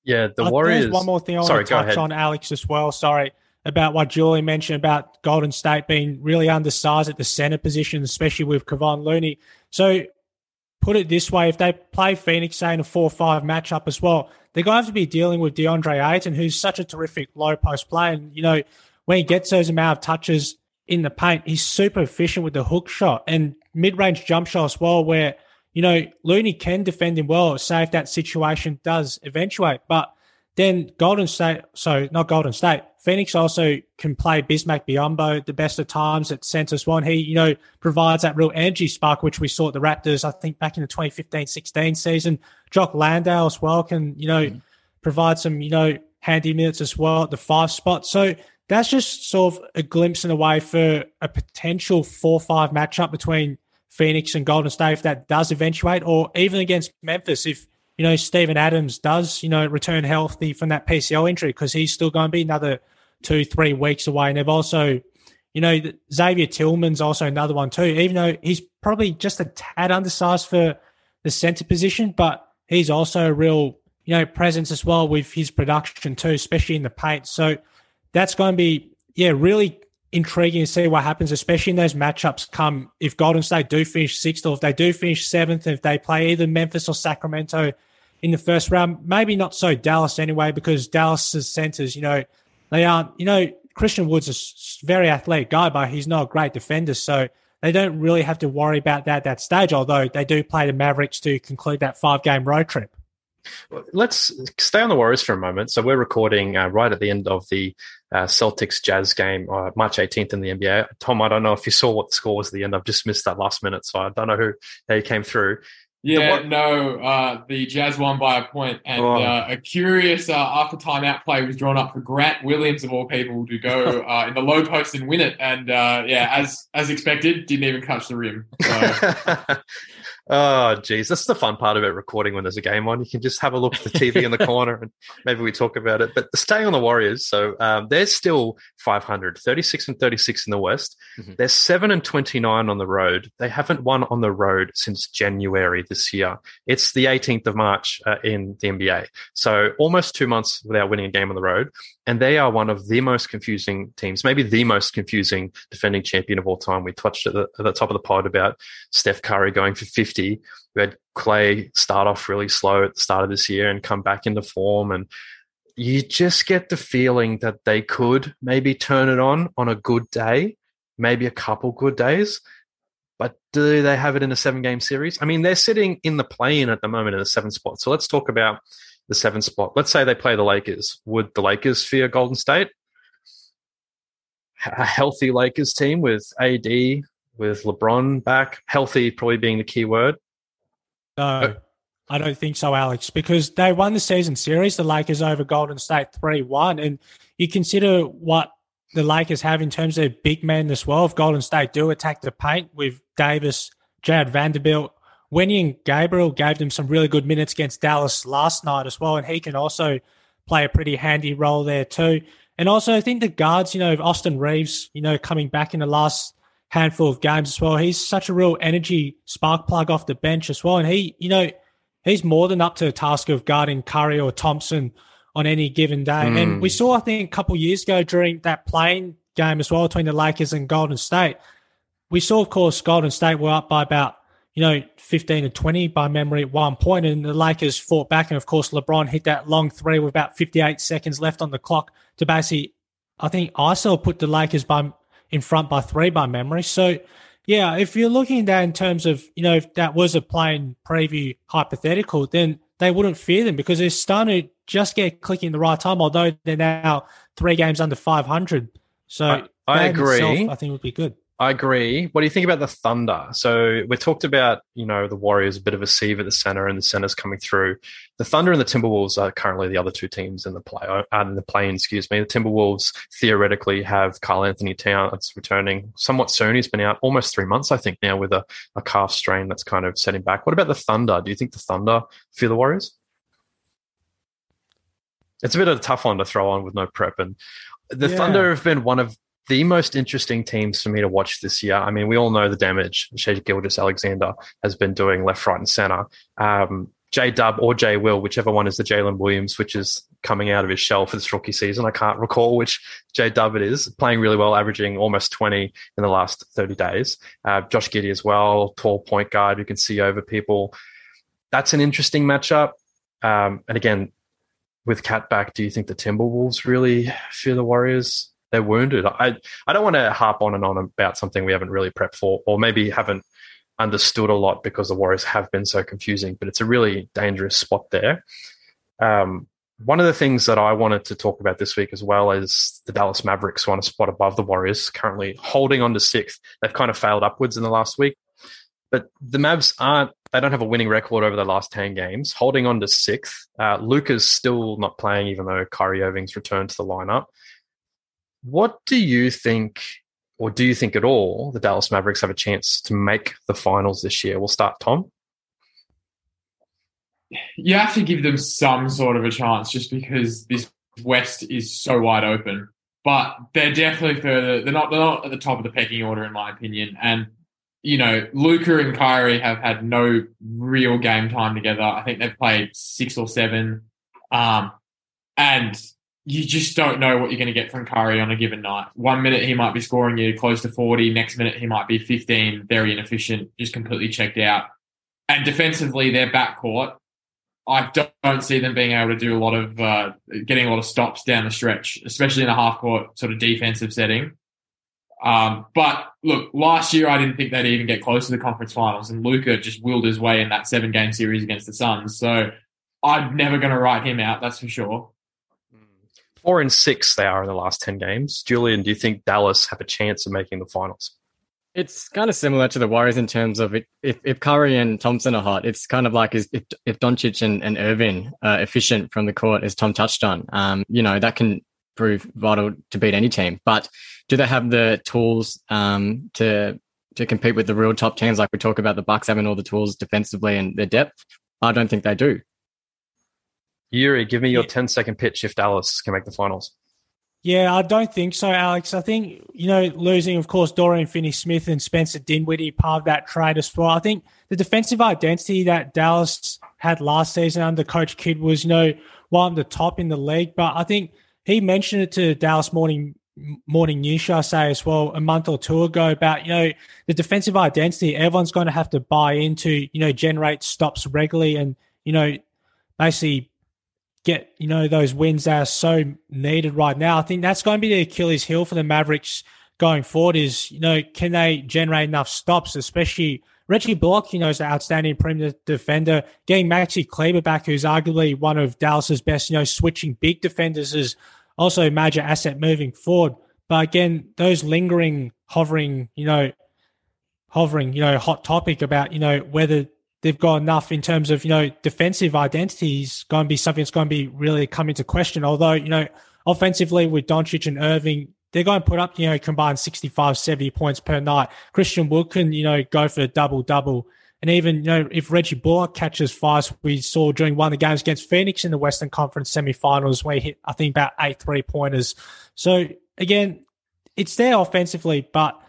Speaker 1: Yeah, the uh, Warriors.
Speaker 3: one more thing I Sorry, to touch on, Alex, as well. Sorry about what Julie mentioned about Golden State being really undersized at the center position, especially with Kevon Looney. So put it this way, if they play Phoenix, say, in a 4-5 matchup as well, they're going to have to be dealing with DeAndre Ayton, who's such a terrific low post play. And, you know, when he gets those amount of touches in the paint, he's super efficient with the hook shot and mid-range jump shot as well, where, you know, Looney can defend him well, say if that situation does eventuate. But then Golden State, so not Golden State, Phoenix also can play Bismack Biyombo the best of times at centre one. He, you know, provides that real energy spark, which we saw at the Raptors, I think, back in the 2015-16 season. Jock Landale as well can, you know, mm. provide some, you know, handy minutes as well at the five spot. So that's just sort of a glimpse in a way for a potential 4-5 matchup between Phoenix and Golden State if that does eventuate, or even against Memphis if you know, Steven Adams does, you know, return healthy from that PCL injury because he's still going to be another two, three weeks away. And they've also, you know, Xavier Tillman's also another one too, even though he's probably just a tad undersized for the center position, but he's also a real, you know, presence as well with his production too, especially in the paint. So that's going to be, yeah, really intriguing to see what happens, especially in those matchups come if Golden State do finish sixth or if they do finish seventh, if they play either Memphis or Sacramento in the first round. Maybe not so Dallas anyway, because Dallas's centers, you know, they aren't, you know, Christian Wood's is a very athletic guy, but he's not a great defender. So they don't really have to worry about that at that stage, although they do play the Mavericks to conclude that five game road trip.
Speaker 1: Let's stay on the Warriors for a moment. So we're recording uh, right at the end of the uh, Celtics Jazz game, uh, March 18th in the NBA. Tom, I don't know if you saw what the score was at the end. I've just missed that last minute, so I don't know who they came through.
Speaker 4: Yeah, the, no, uh, the Jazz won by a point, and oh. uh, a curious uh, after timeout play was drawn up for Grant Williams of all people to go uh, in the low post and win it, and uh, yeah, as as expected, didn't even catch the rim. So.
Speaker 1: Oh, geez. That's the fun part about recording when there's a game on. You can just have a look at the TV in the corner and maybe we talk about it. But staying on the Warriors, so um, they're still 500, 36 and 36 in the West. Mm-hmm. They're 7 and 29 on the road. They haven't won on the road since January this year. It's the 18th of March uh, in the NBA. So almost two months without winning a game on the road and they are one of the most confusing teams, maybe the most confusing defending champion of all time. We touched at the, at the top of the pod about Steph Curry going for 50. We had Clay start off really slow at the start of this year and come back into form. And you just get the feeling that they could maybe turn it on on a good day, maybe a couple good days. But do they have it in a seven game series? I mean, they're sitting in the play in at the moment in the seven spot. So let's talk about the seventh spot. Let's say they play the Lakers. Would the Lakers fear Golden State? A healthy Lakers team with AD, with LeBron back, healthy probably being the key word.
Speaker 3: No, uh, I don't think so, Alex, because they won the season series, the Lakers over Golden State 3 1. And you consider what the Lakers have in terms of big men as well. If Golden State do attack the paint with Davis, Jarred Vanderbilt, Wenyen and Gabriel gave them some really good minutes against Dallas last night as well, and he can also play a pretty handy role there too. And also, I think the guards, you know, Austin Reaves, you know, coming back in the last handful of games as well. He's such a real energy spark plug off the bench as well. And he, you know, he's more than up to the task of guarding Curry or Thompson on any given day. Mm. And we saw, I think, a couple years ago during that playing game as well between the Lakers and Golden State, we saw, of course, Golden State were up by about you know, 15 to 20 by memory at one point, and the Lakers fought back. And of course, LeBron hit that long three with about 58 seconds left on the clock to basically, I think, ISO put the Lakers by in front by three by memory. So, yeah, if you're looking at that in terms of, you know, if that was a plain preview hypothetical, then they wouldn't fear them because they're starting to just get clicking the right time, although they're now three games under 500. So,
Speaker 1: I, I agree. Itself,
Speaker 3: I think it would be good.
Speaker 1: I agree. What do you think about the Thunder? So we talked about, you know, the Warriors a bit of a sieve at the center and the centers coming through. The Thunder and the Timberwolves are currently the other two teams in the play, uh, in the play, excuse me. The Timberwolves theoretically have Karl-Anthony Towns returning somewhat soon. He's been out almost three months, I think, now with a, a calf strain that's kind of setting back. What about the Thunder? Do you think the Thunder fear the Warriors? It's a bit of a tough one to throw on with no prep. And the yeah. Thunder have been one of the most interesting teams for me to watch this year. I mean, we all know the damage Shai Gilgeous-Alexander has been doing left, right, and center. Um, J Dub or J Will, whichever one is the Jalen Williams, which is coming out of his shell for this rookie season. I can't recall which J Dub it is, playing really well, averaging almost 20 in the last 30 days. Uh, Josh Giddey as well, tall point guard who can see over people. That's an interesting matchup. Um, and again, with Cat back, do you think the Timberwolves really fear the Warriors? They're wounded. I I don't want to harp on and on about something we haven't really prepped for, or maybe haven't understood a lot because the Warriors have been so confusing. But it's a really dangerous spot there. Um, one of the things that I wanted to talk about this week as well is the Dallas Mavericks on a spot above the Warriors, currently holding on to sixth. They've kind of failed upwards in the last week, but the Mavs aren't. They don't have a winning record over the last ten games, holding on to sixth. Uh, Luka's still not playing, even though Kyrie Irving's returned to the lineup. What do you think, or do you think at all, the Dallas Mavericks have a chance to make the finals this year? We'll start, Tom.
Speaker 4: You have to give them some sort of a chance just because this West is so wide open. But they're definitely further. They're not. They're not at the top of the pecking order, in my opinion. And you know, Luka and Kyrie have had no real game time together. I think they've played six or seven. Um, and you just don't know what you're going to get from Kyrie on a given night. One minute he might be scoring you close to 40, next minute he might be 15, very inefficient, just completely checked out. And defensively, their backcourt, I don't see them being able to do a lot of uh, getting a lot of stops down the stretch, especially in a half court sort of defensive setting. Um, but look, last year I didn't think they'd even get close to the conference finals, and Luka just willed his way in that seven game series against the Suns. So I'm never going to write him out, that's for sure.
Speaker 1: Four and six they are in the last 10 games. Julian, do you think Dallas have a chance of making the finals?
Speaker 2: It's kind of similar to the Warriors in terms of it, if, if Curry and Thompson are hot, it's kind of like if, if Doncic and, and Irving are efficient from the court, as Tom touched on. Um, you know, that can prove vital to beat any team. But do they have the tools um, to to compete with the real top teams? Like we talk about the Bucks having all the tools defensively and their depth. I don't think they do.
Speaker 1: Yuri, give me your 10 second pitch if Dallas can make the finals.
Speaker 3: Yeah, I don't think so, Alex. I think, you know, losing, of course, Dorian Finney Smith and Spencer Dinwiddie, part of that trade as well. I think the defensive identity that Dallas had last season under Coach Kidd was, you know, one of the top in the league. But I think he mentioned it to Dallas Morning Morning News, shall I say, as well, a month or two ago about, you know, the defensive identity. Everyone's going to have to buy into, you know, generate stops regularly and, you know, basically get you know those wins that are so needed right now. I think that's going to be the Achilles heel for the Mavericks going forward. Is you know can they generate enough stops, especially Reggie Bullock? you know, is an outstanding perimeter defender. Getting Maxi Kleber back, who's arguably one of Dallas's best, you know, switching big defenders, is also a major asset moving forward. But again, those lingering, hovering, you know, hovering, you know, hot topic about, you know, whether they've got enough in terms of, you know, defensive identity is going to be something that's going to be really come into question. Although, you know, offensively with Doncic and Irving, they're going to put up, you know, combined 65, 70 points per night. Christian Wood can, you know, go for a double double. And even, you know, if Reggie Bullock catches fires, we saw during one of the games against Phoenix in the Western Conference semifinals where he hit, I think, about eight three pointers. So again, it's there offensively, but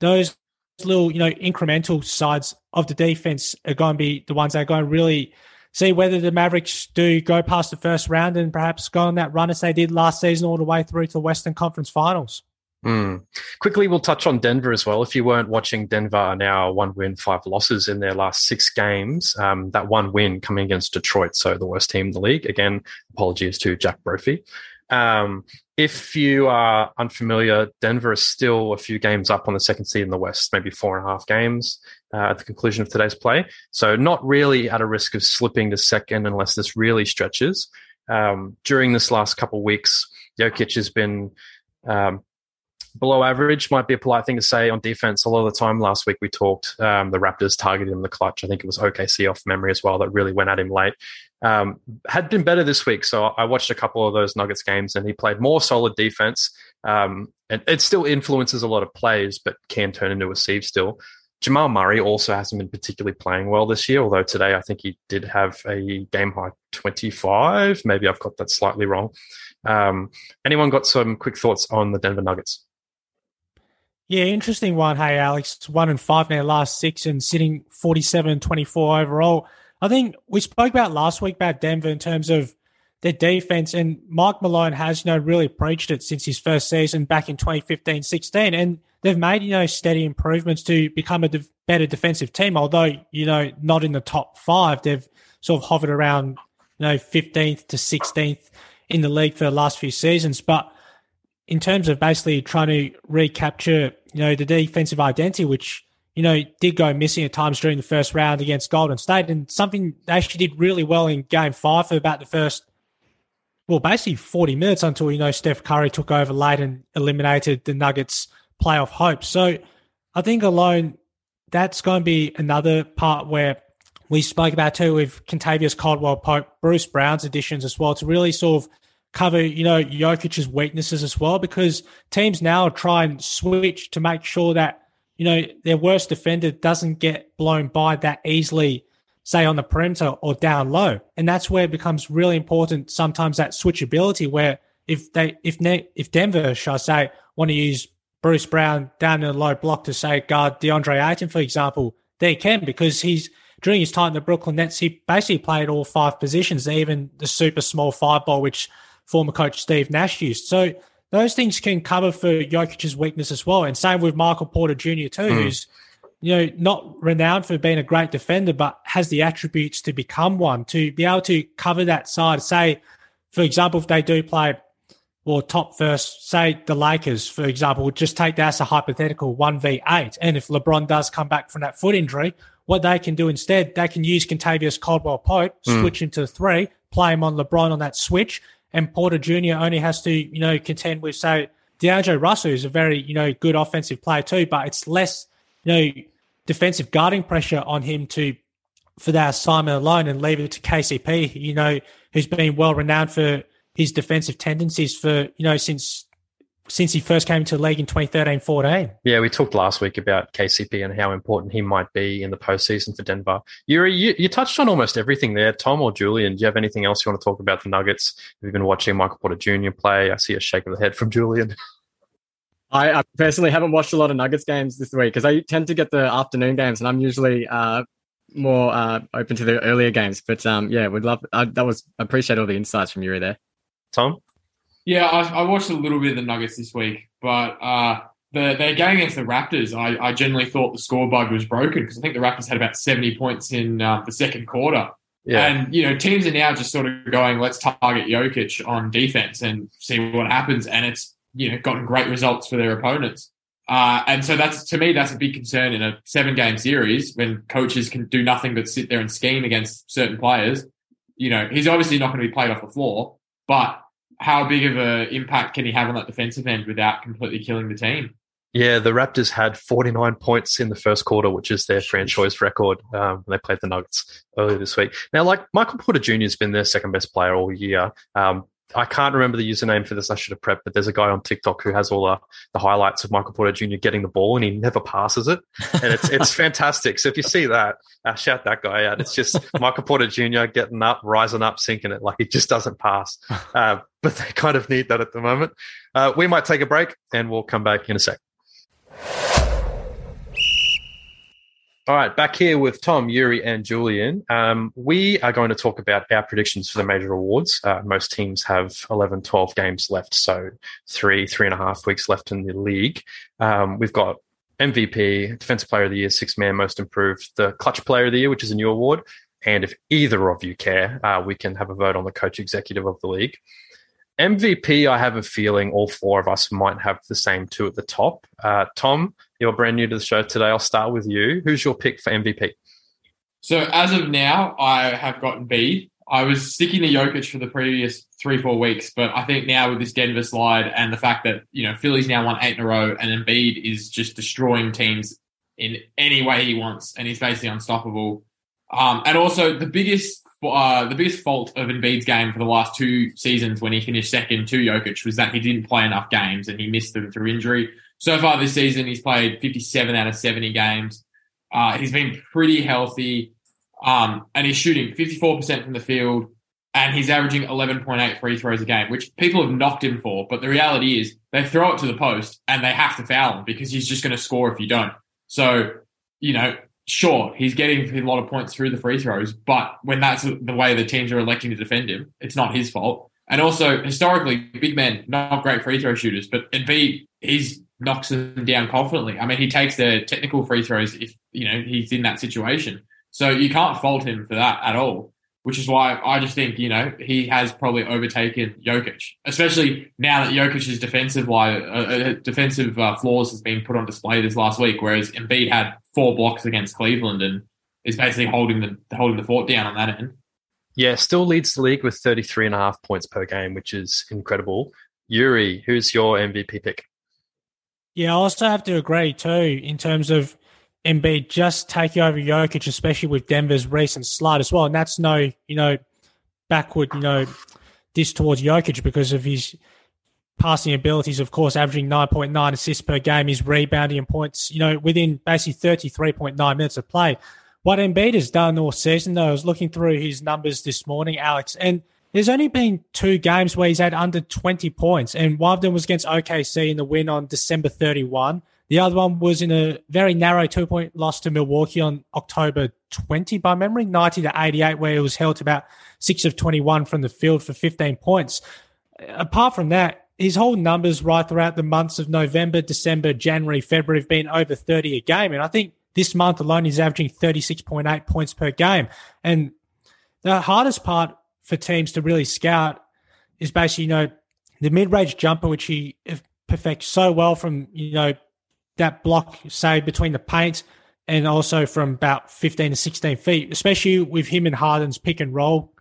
Speaker 3: those little, you know, incremental sides of the defense are going to be the ones that are going to really see whether the Mavericks do go past the first round and perhaps go on that run as they did last season all the way through to the Western Conference Finals.
Speaker 1: Mm. Quickly, we'll touch on Denver as well. If you weren't watching, Denver now one win, five losses in their last six games. Um, that one win coming against Detroit, so the worst team in the league. Again, apologies to Jack Brophy. Um, if you are unfamiliar, Denver is still a few games up on the second seed in the West, maybe four and a half games uh, at the conclusion of today's play. So not really at a risk of slipping to second unless this really stretches. Um, during this last couple of weeks, Jokic has been um, below average might be a polite thing to say on defense. A lot of the time last week we talked um, the Raptors targeted him the clutch. I think it was OKC off memory as well that really went at him late. Um, had been better this week, so I watched a couple of those Nuggets games and he played more solid defense. Um, and it still influences a lot of plays, but can turn into a sieve still. Jamal Murray also hasn't been particularly playing well this year, although today I think he did have a game high 25. Maybe I've got that slightly wrong. Um, anyone got some quick thoughts on the Denver Nuggets?
Speaker 3: Yeah, interesting one. Hey, Alex, one and five their last six and sitting 47 24 overall. I think we spoke about last week about Denver in terms of their defense, and Mike Malone has, you know, really preached it since his first season back in 2015 16. And they've made, you know, steady improvements to become a de- better defensive team, although, you know, not in the top five. They've sort of hovered around, you know, 15th to 16th in the league for the last few seasons. But in terms of basically trying to recapture, you know, the defensive identity, which, you know, did go missing at times during the first round against Golden State, and something they actually did really well in game five for about the first, well, basically 40 minutes until, you know, Steph Curry took over late and eliminated the Nuggets' playoff hopes. So I think alone, that's going to be another part where we spoke about too with Kentavious Caldwell Pope, Bruce Brown's additions as well to really sort of cover, you know, Jokic's weaknesses as well, because teams now try and switch to make sure that, you know, their worst defender doesn't get blown by that easily, say on the perimeter or down low. And that's where it becomes really important sometimes that switchability where if they if if Denver, shall I say, want to use Bruce Brown down in a low block to say guard DeAndre Ayton, for example, they can because he's during his time in the Brooklyn Nets, he basically played all five positions, even the super small five ball, which former coach Steve Nash used. So those things can cover for Jokic's weakness as well. And same with Michael Porter Jr. too, mm. who's you know not renowned for being a great defender, but has the attributes to become one to be able to cover that side. Say, for example, if they do play or top first, say the Lakers, for example, would just take that as a hypothetical 1v8. And if LeBron does come back from that foot injury, what they can do instead, they can use Kentavious Caldwell Pope, mm. switch into three, play him on LeBron on that switch, and Porter Jr. only has to, you know, contend with, say, D'Angelo Russell, who's a very, you know, good offensive player too, but it's less, you know, defensive guarding pressure on him to for that assignment alone and leave it to KCP, you know, who's been well renowned for his defensive tendencies for, you know, since since he first came to the league in 2013-14.
Speaker 1: Yeah, we talked last week about KCP and how important he might be in the postseason for Denver. Yuri, you, you touched on almost everything there. Tom or Julian, do you have anything else you want to talk about the Nuggets? Have you been watching Michael Porter Jr. play? I see a shake of the head from Julian.
Speaker 2: I, I personally haven't watched a lot of Nuggets games this week because I tend to get the afternoon games, and I'm usually uh, more uh, open to the earlier games. But um, yeah, would love uh, that was appreciate all the insights from Yuri there.
Speaker 1: Tom.
Speaker 4: Yeah, I, I, watched a little bit of the Nuggets this week, but uh, the, their game against the Raptors, I, I generally thought the score bug was broken because I think the Raptors had about 70 points in uh, the second quarter. Yeah. And, you know, teams are now just sort of going, let's target Jokic on defense and see what happens. And it's, you know, gotten great results for their opponents. Uh, and so that's, to me, that's a big concern in a seven game series when coaches can do nothing but sit there and scheme against certain players. You know, he's obviously not going to be played off the floor, but how big of an impact can he have on that defensive end without completely killing the team?
Speaker 1: Yeah, the Raptors had 49 points in the first quarter, which is their franchise record. Um, they played the Nuggets earlier this week. Now, like Michael Porter Jr. has been their second best player all year. Um, I can't remember the username for this. I should have prepped, but there's a guy on TikTok who has all the, the highlights of Michael Porter Jr. getting the ball and he never passes it. And it's, it's fantastic. So if you see that, uh, shout that guy out. It's just Michael Porter Jr. getting up, rising up, sinking it. Like he just doesn't pass. Uh, but they kind of need that at the moment. Uh, we might take a break and we'll come back in a sec. All right, back here with Tom, Yuri, and Julian. Um, we are going to talk about our predictions for the major awards. Uh, most teams have 11, 12 games left, so three, three and a half weeks left in the league. Um, we've got MVP, Defensive Player of the Year, Six Man Most Improved, the Clutch Player of the Year, which is a new award. And if either of you care, uh, we can have a vote on the coach executive of the league. MVP, I have a feeling all four of us might have the same two at the top. Uh, Tom, you're brand new to the show today. I'll start with you. Who's your pick for MVP?
Speaker 4: So as of now, I have got Embiid. I was sticking to Jokic for the previous three, four weeks, but I think now with this Denver slide and the fact that, you know, Philly's now won eight in a row and Embiid is just destroying teams in any way he wants and he's basically unstoppable. Um, and also the biggest uh, the biggest fault of Embiid's game for the last two seasons when he finished second to Jokic was that he didn't play enough games and he missed them through injury. So far this season, he's played 57 out of 70 games. Uh, he's been pretty healthy. Um, and he's shooting 54% from the field and he's averaging 11.8 free throws a game, which people have knocked him for. But the reality is they throw it to the post and they have to foul him because he's just going to score if you don't. So, you know, sure, he's getting a lot of points through the free throws, but when that's the way the teams are electing to defend him, it's not his fault. And also, historically, big men, not great free throw shooters, but Embiid, he's knocks them down confidently. I mean, he takes the technical free throws if, you know, he's in that situation. So you can't fault him for that at all, which is why I just think, you know, he has probably overtaken Jokic, especially now that Jokic's defensive line, uh, uh, defensive uh, flaws has been put on display this last week, whereas Embiid had four blocks against Cleveland and is basically holding the, holding the fort down on that end.
Speaker 1: Yeah, still leads the league with 33 and a half points per game, which is incredible. Yuri, who's your MVP pick?
Speaker 3: Yeah, I also have to agree too in terms of Embiid just taking over Jokic, especially with Denver's recent slide as well. And that's no, you know, backward, you know, this towards Jokic because of his passing abilities, of course, averaging 9.9 assists per game, his rebounding and points, you know, within basically 33.9 minutes of play. What Embiid has done all season, though, I was looking through his numbers this morning, Alex, and there's only been two games where he's had under 20 points, and one of them was against OKC in the win on December 31. The other one was in a very narrow two point loss to Milwaukee on October 20 by memory, 90 to 88, where he was held to about six of 21 from the field for 15 points. Apart from that, his whole numbers right throughout the months of November, December, January, February have been over 30 a game. And I think this month alone, he's averaging 36.8 points per game. And the hardest part for teams to really scout is basically, you know, the mid range jumper, which he perfects so well from, you know, that block, say, between the paint and also from about 15 to 16 feet, especially with him and Harden's pick and roll,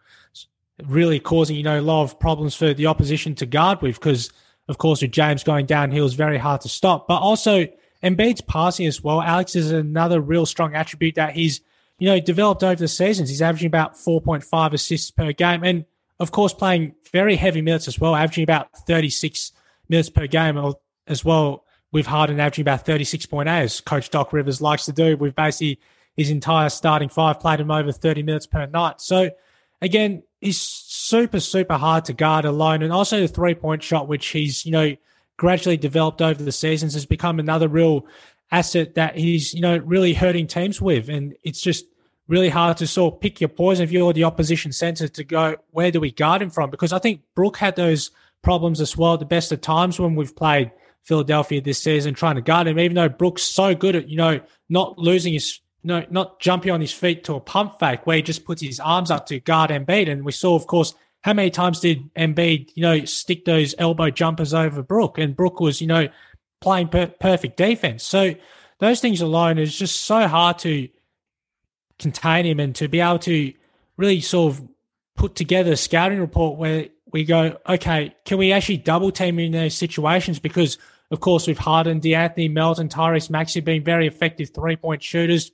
Speaker 3: really causing, you know, a lot of problems for the opposition to guard with because, of course, with James going downhill is very hard to stop. But also, Embiid's passing as well. Alex is another real strong attribute that he's, you know, developed over the seasons. He's averaging about 4.5 assists per game. And, of course, playing very heavy minutes as well, averaging about 36 minutes per game as well with Harden averaging about 36.8, as Coach Doc Rivers likes to do. With basically his entire starting five played him over 30 minutes per night. So again, he's super, super hard to guard alone. And also the three point shot, which he's, you know, gradually developed over the seasons, has become another real asset that he's, you know, really hurting teams with. And it's just really hard to sort of pick your poison if you're the opposition center to go, where do we guard him from? Because I think Brook had those problems as well the best of times when we've played – Philadelphia this season, trying to guard him, even though Brooks so good at, you know, not losing his, you know, not jumping on his feet to a pump fake where he just puts his arms up to guard Embiid. And we saw, of course, how many times did Embiid, you know, stick those elbow jumpers over Brook? And Brook was, you know, playing per- perfect defense. So those things alone is just so hard to contain him and to be able to really sort of put together a scouting report where we go, okay, can we actually double team in those situations? Because of course, with Harden, DeAnthony, Melton, Tyrese Maxey being very effective three point shooters,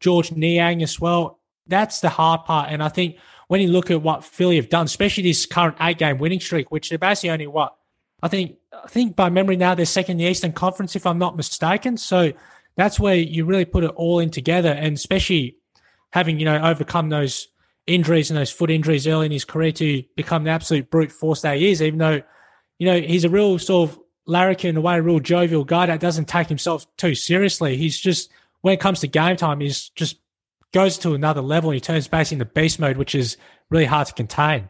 Speaker 3: George Niang as well. That's the hard part. And I think when you look at what Philly have done, especially this current eight game winning streak, which they're basically only what I think, I think by memory now they're second in the Eastern Conference, if I'm not mistaken. So that's where you really put it all in together. And especially having, you know, overcome those injuries and those foot injuries early in his career to become the absolute brute force that he is, even though, you know, he's a real sort of larrikin in a way, a real jovial guy that doesn't take himself too seriously. He's just, when it comes to game time, he's just goes to another level. And He turns basically into beast mode, which is really hard to contain.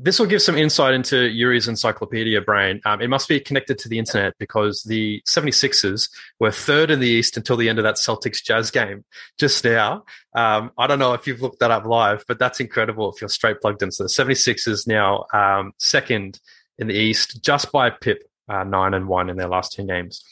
Speaker 1: This will give some insight into Yuri's encyclopedia brain. Um, it must be connected to the internet because the 76ers were third in the East until the end of that Celtics Jazz game just now. Um, I don't know if you've looked that up live, but that's incredible if you're straight plugged in. So the 76ers now um, second in the East just by Pip, uh, nine and one in their last 10 games.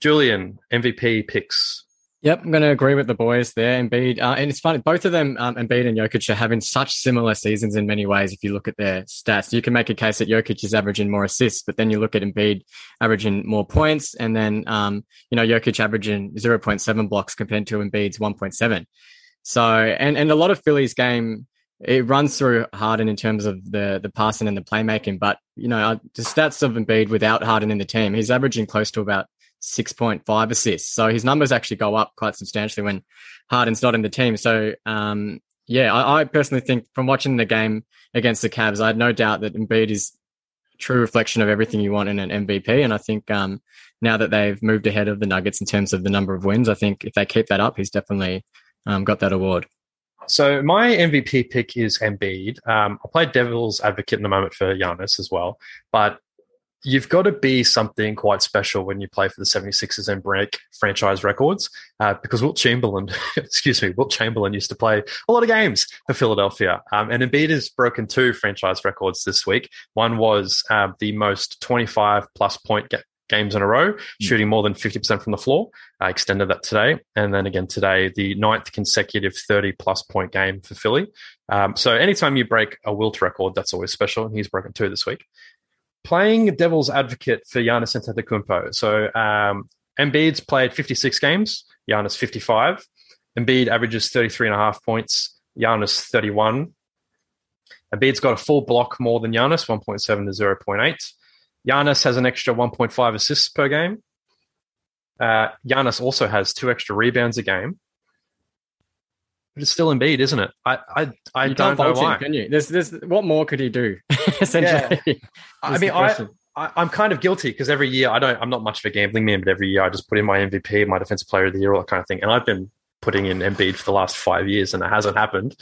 Speaker 1: Julian, MVP picks
Speaker 2: Yep, I'm going to agree with the boys there. Embiid, uh, and it's funny, both of them, um, Embiid and Jokic, are having such similar seasons in many ways. If you look at their stats, you can make a case that Jokic is averaging more assists, but then you look at Embiid averaging more points, and then um, you know Jokic averaging 0.7 blocks compared to Embiid's 1.7. So, and and a lot of Philly's game it runs through Harden in terms of the the passing and the playmaking, but you know uh, the stats of Embiid without Harden in the team, he's averaging close to about 6.5 assists. So his numbers actually go up quite substantially when Harden's not in the team. So, um, yeah, I, I, personally think from watching the game against the Cavs, I had no doubt that Embiid is true reflection of everything you want in an MVP. And I think um, now that they've moved ahead of the Nuggets in terms of the number of wins, I think if they keep that up, he's definitely um, got that award.
Speaker 1: So my MVP pick is Embiid. Um, I play devil's advocate in the moment for Giannis as well, but you've got to be something quite special when you play for the 76ers and break franchise records uh, because Wilt Chamberlain, excuse me, Wilt Chamberlain used to play a lot of games for Philadelphia. Um, and Embiid has broken two franchise records this week. One was um, the most 25 plus point ga- games in a row, mm. shooting more than 50% from the floor. I extended that today. And then again today, the ninth consecutive 30 plus point game for Philly. Um, so anytime you break a Wilt record, that's always special. And he's broken two this week playing devil's advocate for Giannis Antetokounmpo. So um, Embiid's played 56 games, Giannis 55. Embiid averages 33 and a half points, Giannis 31. Embiid's got a full block more than Giannis, 1.7 to 0.8. Giannis has an extra 1.5 assists per game. Uh, Giannis also has two extra rebounds a game but it's still Embiid, isn't it? I I, I don't know why.
Speaker 2: Him, can you? There's, there's, what more could he do? essentially,
Speaker 1: yeah. I mean, I, I am kind of guilty because every year I don't. I'm not much of a gambling man, but every year I just put in my MVP, my Defensive Player of the Year, all that kind of thing. And I've been putting in Embiid for the last five years, and it hasn't happened.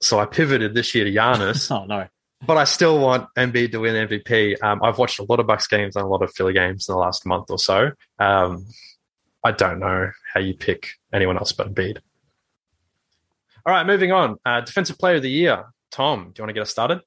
Speaker 1: So I pivoted this year to Giannis.
Speaker 2: oh no!
Speaker 1: But I still want Embiid to win MVP. Um, I've watched a lot of Bucks games and a lot of Philly games in the last month or so. Um, I don't know how you pick anyone else but Embiid. All right, moving on. Uh, Defensive Player of the Year, Tom. Do you want to get us started?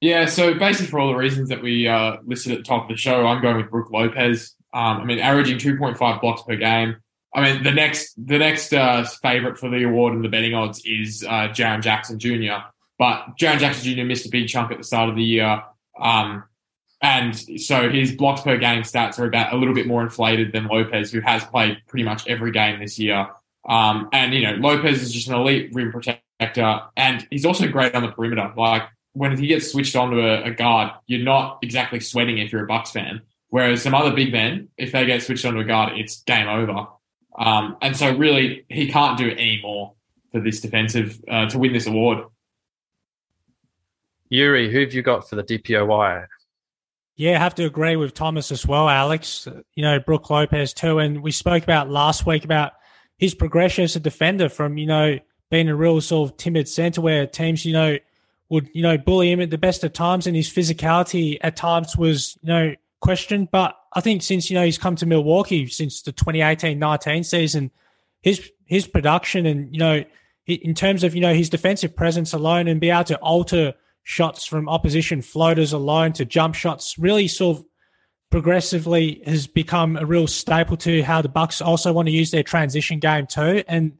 Speaker 4: Yeah, so basically for all the reasons that we uh, listed at the top of the show, I'm going with Brook Lopez. Um, I mean, averaging 2.5 blocks per game. I mean, the next the next uh, favorite for the award and the betting odds is uh, Jaren Jackson Jr. But Jaren Jackson Jr. missed a big chunk at the start of the year, um, and so his blocks per game stats are about a little bit more inflated than Lopez, who has played pretty much every game this year. Um, and you know, Lopez is just an elite rim protector, and he's also great on the perimeter. Like when he gets switched onto a, a guard, you're not exactly sweating if you're a Bucks fan. Whereas some other big men, if they get switched onto a guard, it's game over. Um, and so really, he can't do any more for this defensive uh, to win this award.
Speaker 1: Yuri, who have you got for the DPOY?
Speaker 3: Yeah, I have to agree with Thomas as well, Alex. You know, Brook Lopez too. And we spoke about last week about his progression as a defender from, you know, being a real sort of timid centre where teams, you know, would, you know, bully him at the best of times and his physicality at times was, you know, questioned. But I think since, you know, he's come to Milwaukee since the 2018-19 season, his his production and, you know, in terms of, you know, his defensive presence alone and be able to alter shots from opposition floaters alone to jump shots really sort of progressively has become a real staple to how the Bucks also want to use their transition game too. And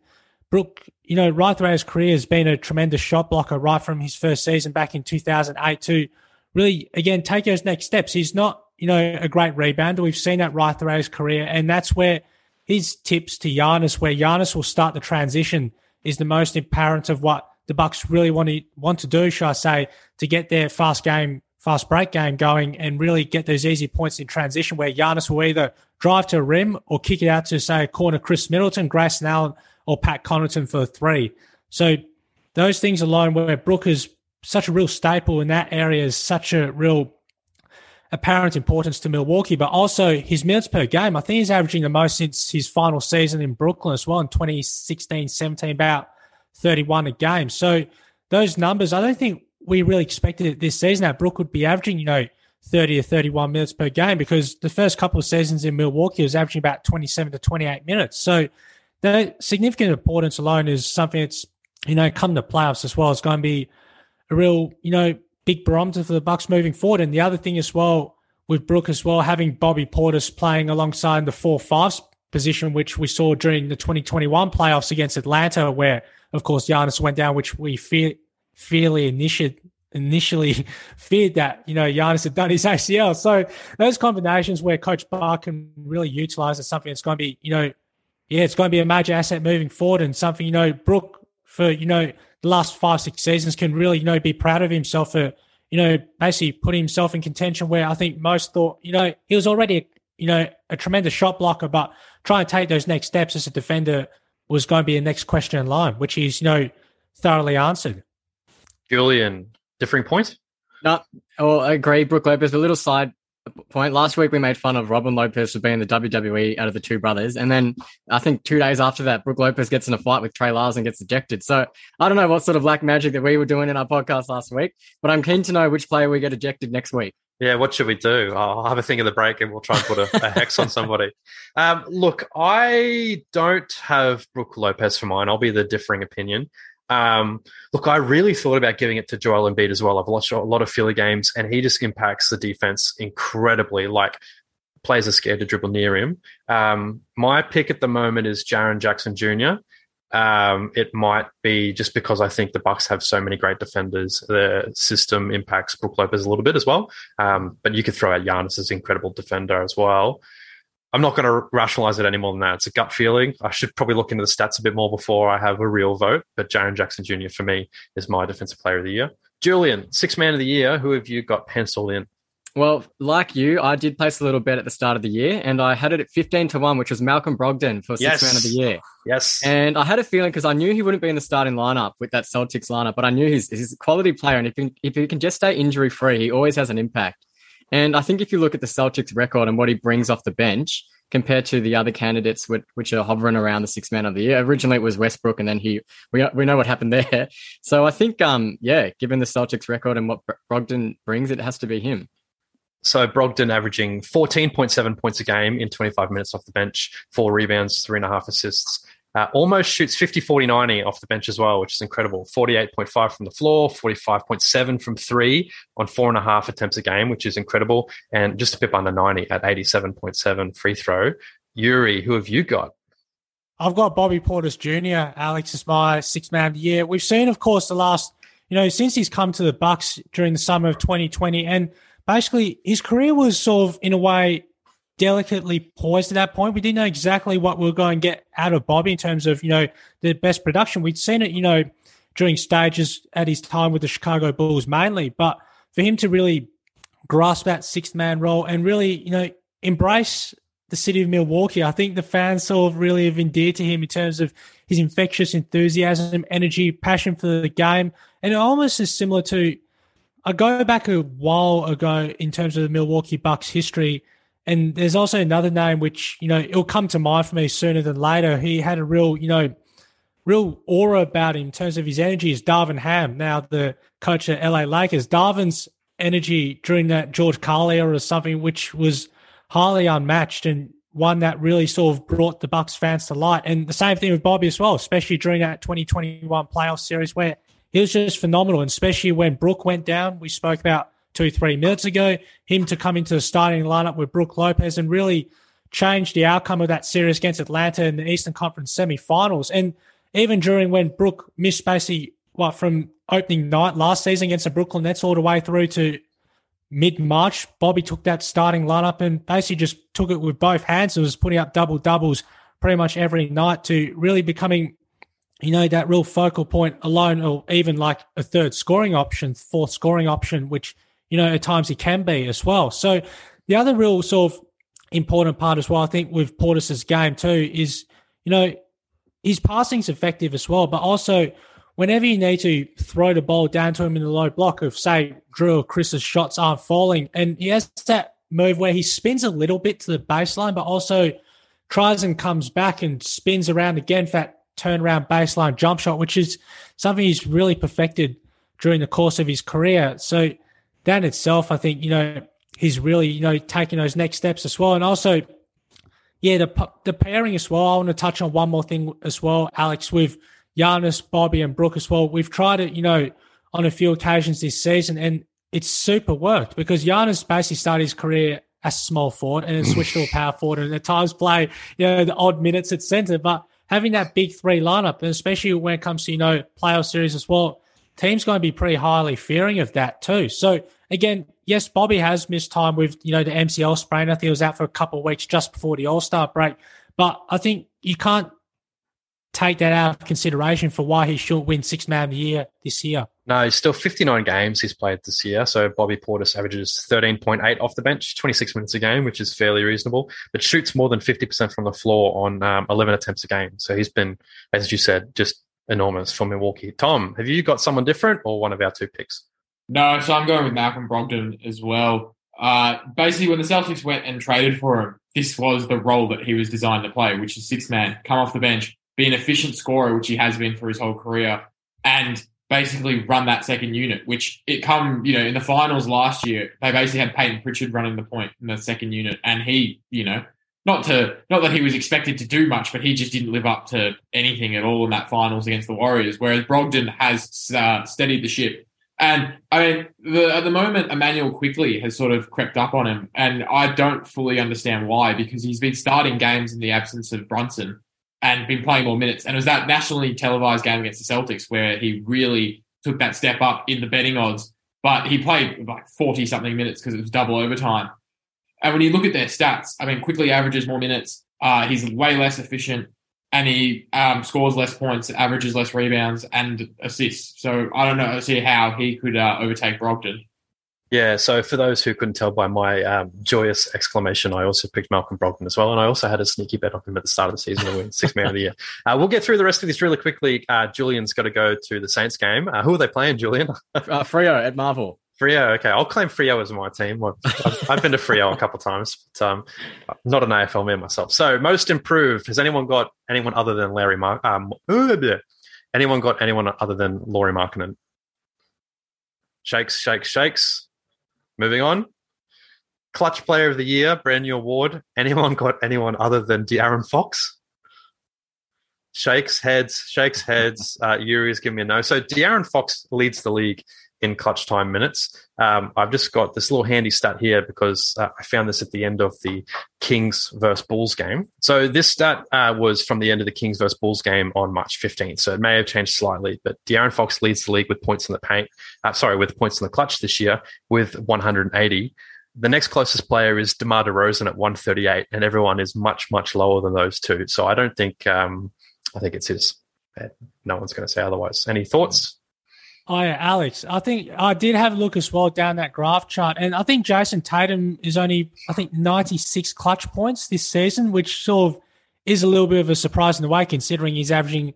Speaker 3: Brook, you know, right throughout his career has been a tremendous shot blocker right from his first season back in 2008 to really, again, take those next steps. He's not, you know, a great rebounder. We've seen that right throughout his career. And that's where his tips to Giannis, where Giannis will start the transition, is the most apparent of what the Bucks really want to want to do, shall I say, to get their fast game fast break game going and really get those easy points in transition where Giannis will either drive to a rim or kick it out to, say, corner Khris Middleton, Grayson Allen, or Pat Connaughton for three. So those things alone where Brook is such a real staple in that area is such a real apparent importance to Milwaukee, but also his minutes per game. I think he's averaging the most since his final season in Brooklyn as well in 2016 17, about 31 a game. So those numbers, I don't think we really expected it this season that Brook would be averaging, you know, 30 or 31 minutes per game because the first couple of seasons in Milwaukee was averaging about 27 to 28 minutes. So the significant importance alone is something that's, you know, come the playoffs as well. It's going to be a real, you know, big barometer for the Bucks moving forward. And the other thing as well with Brook as well, having Bobby Portis playing alongside the four five position, which we saw during the 2021 playoffs against Atlanta, where, of course, Giannis went down, which we fear, fairly initially initially feared that you know Giannis had done his ACL. So those combinations where Coach Buck can really utilize is something that's going to be you know yeah it's going to be a major asset moving forward and something you know Brook for you know the last five six seasons can really you know be proud of himself for you know basically putting himself in contention where I think most thought you know he was already you know a tremendous shot blocker but trying to take those next steps as a defender was going to be the next question in line which he's you know thoroughly answered.
Speaker 1: Julian, differing point?
Speaker 2: No, oh, I agree. Brook Lopez, a little side point. Last week we made fun of Robin Lopez for being the WWE out of the two brothers, and then I think two days after that, Brook Lopez gets in a fight with Trey Lyles and gets ejected. So I don't know what sort of black magic that we were doing in our podcast last week, but I'm keen to know which player we get ejected next week.
Speaker 1: Yeah, what should we do? I'll have a think of the break and we'll try and put a, a hex on somebody. Um, look, I don't have Brook Lopez for mine. I'll be the differing opinion. Um, look, I really thought about giving it to Joel Embiid as well. I've watched a lot of Philly games, and he just impacts the defense incredibly. Like players are scared to dribble near him. Um, my pick at the moment is Jaren Jackson Jr. Um, it might be just because I think the Bucks have so many great defenders. The system impacts Brook Lopez a little bit as well. Um, but you could throw out Giannis as incredible defender as well. I'm not going to rationalize it any more than that. It's a gut feeling. I should probably look into the stats a bit more before I have a real vote. But Jaren Jackson Jr. for me is my defensive player of the year. Julian, six man of the year. Who have you got penciled in?
Speaker 2: Well, like you, I did place a little bet at the start of the year, and I had it at fifteen to one, which was Malcolm Brogdon for six yes. man of the year.
Speaker 1: Yes,
Speaker 2: and I had a feeling because I knew he wouldn't be in the starting lineup with that Celtics lineup, but I knew he's, he's a quality player, and if he, if he can just stay injury free, he always has an impact. And I think if you look at the Celtics record and what he brings off the bench, compared to the other candidates which, which are hovering around the six man of the year. Originally it was Westbrook, and then he we we know what happened there. So I think um yeah, given the Celtics record and what Brogdon brings, it has to be him.
Speaker 1: So Brogdon averaging 14.7 points a game in 25 minutes off the bench, four rebounds, three and a half assists. Uh, almost shoots 50 40 90 off the bench as well, which is incredible. 48.5 from the floor, 45.7 from three on four and a half attempts a game, which is incredible. And just a bit under 90 at 87.7 free throw. Yuri, who have you got?
Speaker 3: I've got Bobby Portis Jr. Alex is my six man of the year. We've seen, of course, the last, you know, since he's come to the Bucks during the summer of 2020, and basically his career was sort of in a way delicately poised at that point. We didn't know exactly what we were going to get out of Bobby in terms of, you know, the best production. We'd seen it, you know, during stages at his time with the Chicago Bulls mainly. But for him to really grasp that sixth man role and really, you know, embrace the city of Milwaukee, I think the fans sort of really have endeared to him in terms of his infectious enthusiasm, energy, passion for the game. And it almost is similar to, I go back a while ago in terms of the Milwaukee Bucks history and there's also another name which, you know, it'll come to mind for me sooner than later. He had a real, you know, real aura about him in terms of his energy is Darvin Ham, now the coach at LA Lakers. Darvin's energy during that George Karl era is something which was highly unmatched and one that really sort of brought the Bucks fans to light. And the same thing with Bobby as well, especially during that 2021 playoff series where he was just phenomenal. And especially when Brook went down, we spoke about two, three minutes ago. Him to come into the starting lineup with Brook Lopez and really change the outcome of that series against Atlanta in the Eastern Conference semifinals. And even during when Brook missed basically what from opening night last season against the Brooklyn Nets all the way through to mid March, Bobby took that starting lineup and basically just took it with both hands and was putting up double doubles pretty much every night to really becoming, you know, that real focal point alone or even like a third scoring option, fourth scoring option, which you know, at times he can be as well. So the other real sort of important part as well, I think, with Portis's game too, is, you know, his passing's effective as well, but also whenever you need to throw the ball down to him in the low block of, say, Jrue or Khris's shots aren't falling, and he has that move where he spins a little bit to the baseline, but also tries and comes back and spins around again for that turnaround baseline jump shot, which is something he's really perfected during the course of his career. So that itself, I think, you know, he's really, you know, taking those next steps as well. And also, yeah, the the pairing as well. I want to touch on one more thing as well, Alex, with Giannis, Bobby, and Brook as well. We've tried it, you know, on a few occasions this season, and it's super worked because Giannis basically started his career as a small forward and then switched to a power forward and at times play, you know, the odd minutes at center. But having that big three lineup, and especially when it comes to, you know, playoff series as well, team's going to be pretty highly fearing of that too. So again, yes, Bobby has missed time with, you know, the MCL sprain. I think he was out for a couple of weeks just before the All Star break. But I think you can't take that out of consideration for why he should win six man of the year this year.
Speaker 1: No, still 59 games he's played this year. So Bobby Portis averages 13.8 off the bench, 26 minutes a game, which is fairly reasonable, but shoots more than 50% from the floor on um, 11 attempts a game. So he's been, as you said, just enormous for Milwaukee. Tom, have you got someone different or one of our two picks?
Speaker 4: No, so I'm going with Malcolm Brogdon as well. Uh, basically, when the Celtics went and traded for him, this was the role that he was designed to play, which is six man, come off the bench, be an efficient scorer, which he has been for his whole career, and basically run that second unit, which it come, you know, in the finals last year, they basically had Payton Pritchard running the point in the second unit. And he, you know, not to, not that he was expected to do much, but he just didn't live up to anything at all in that finals against the Warriors. Whereas Brogdon has uh, steadied the ship. And I mean, the, at the moment, Immanuel Quickley has sort of crept up on him. And I don't fully understand why, because he's been starting games in the absence of Brunson and been playing more minutes. And it was that nationally televised game against the Celtics where he really took that step up in the betting odds. But he played like 40 something minutes because it was double overtime. And when you look at their stats, I mean, quickly averages more minutes. Uh, he's way less efficient and he um, scores less points, averages less rebounds and assists. So I don't know, see how he could uh, overtake Brogdon.
Speaker 1: Yeah, so for those who couldn't tell by my um, joyous exclamation, I also picked Malcolm Brogdon as well, and I also had a sneaky bet on him at the start of the season to win six man of the year. Uh, we'll get through the rest of this really quickly. Uh, Julian's got to go to the Saints game. Uh, who are they playing, Julian?
Speaker 2: uh, Freo at Marvel.
Speaker 1: Freo, okay. I'll claim Freo as my team. I've, I've been to Freo a couple times, but um, not an AFL man myself. So, most improved. Has anyone got anyone other than Larry Mark? Um, anyone got anyone other than Lauri Markkanen? Shakes, shakes, shakes. Moving on. Clutch Player of the Year, brand new award. Anyone got anyone other than De'Aaron Fox? Shakes heads, shakes heads. Uh, Yuri's giving me a no. So De'Aaron Fox leads the league in clutch time minutes. Um, I've just got this little handy stat here because uh, I found this at the end of the Kings versus Bulls game. So this stat uh, was from the end of the Kings versus Bulls game on March 15th. So it may have changed slightly, but De'Aaron Fox leads the league with points in the paint. Uh, sorry, with points in the clutch this year with 180. The next closest player is DeMar DeRozan at 138, and everyone is much, much lower than those two. So I don't think, um, I think it's his. No one's going to say otherwise. Any thoughts?
Speaker 3: Oh yeah, Alex. I think I did have a look as well down that graph chart, and I think Jayson Tatum is only I think ninety six clutch points this season, which sort of is a little bit of a surprise in the way considering he's averaging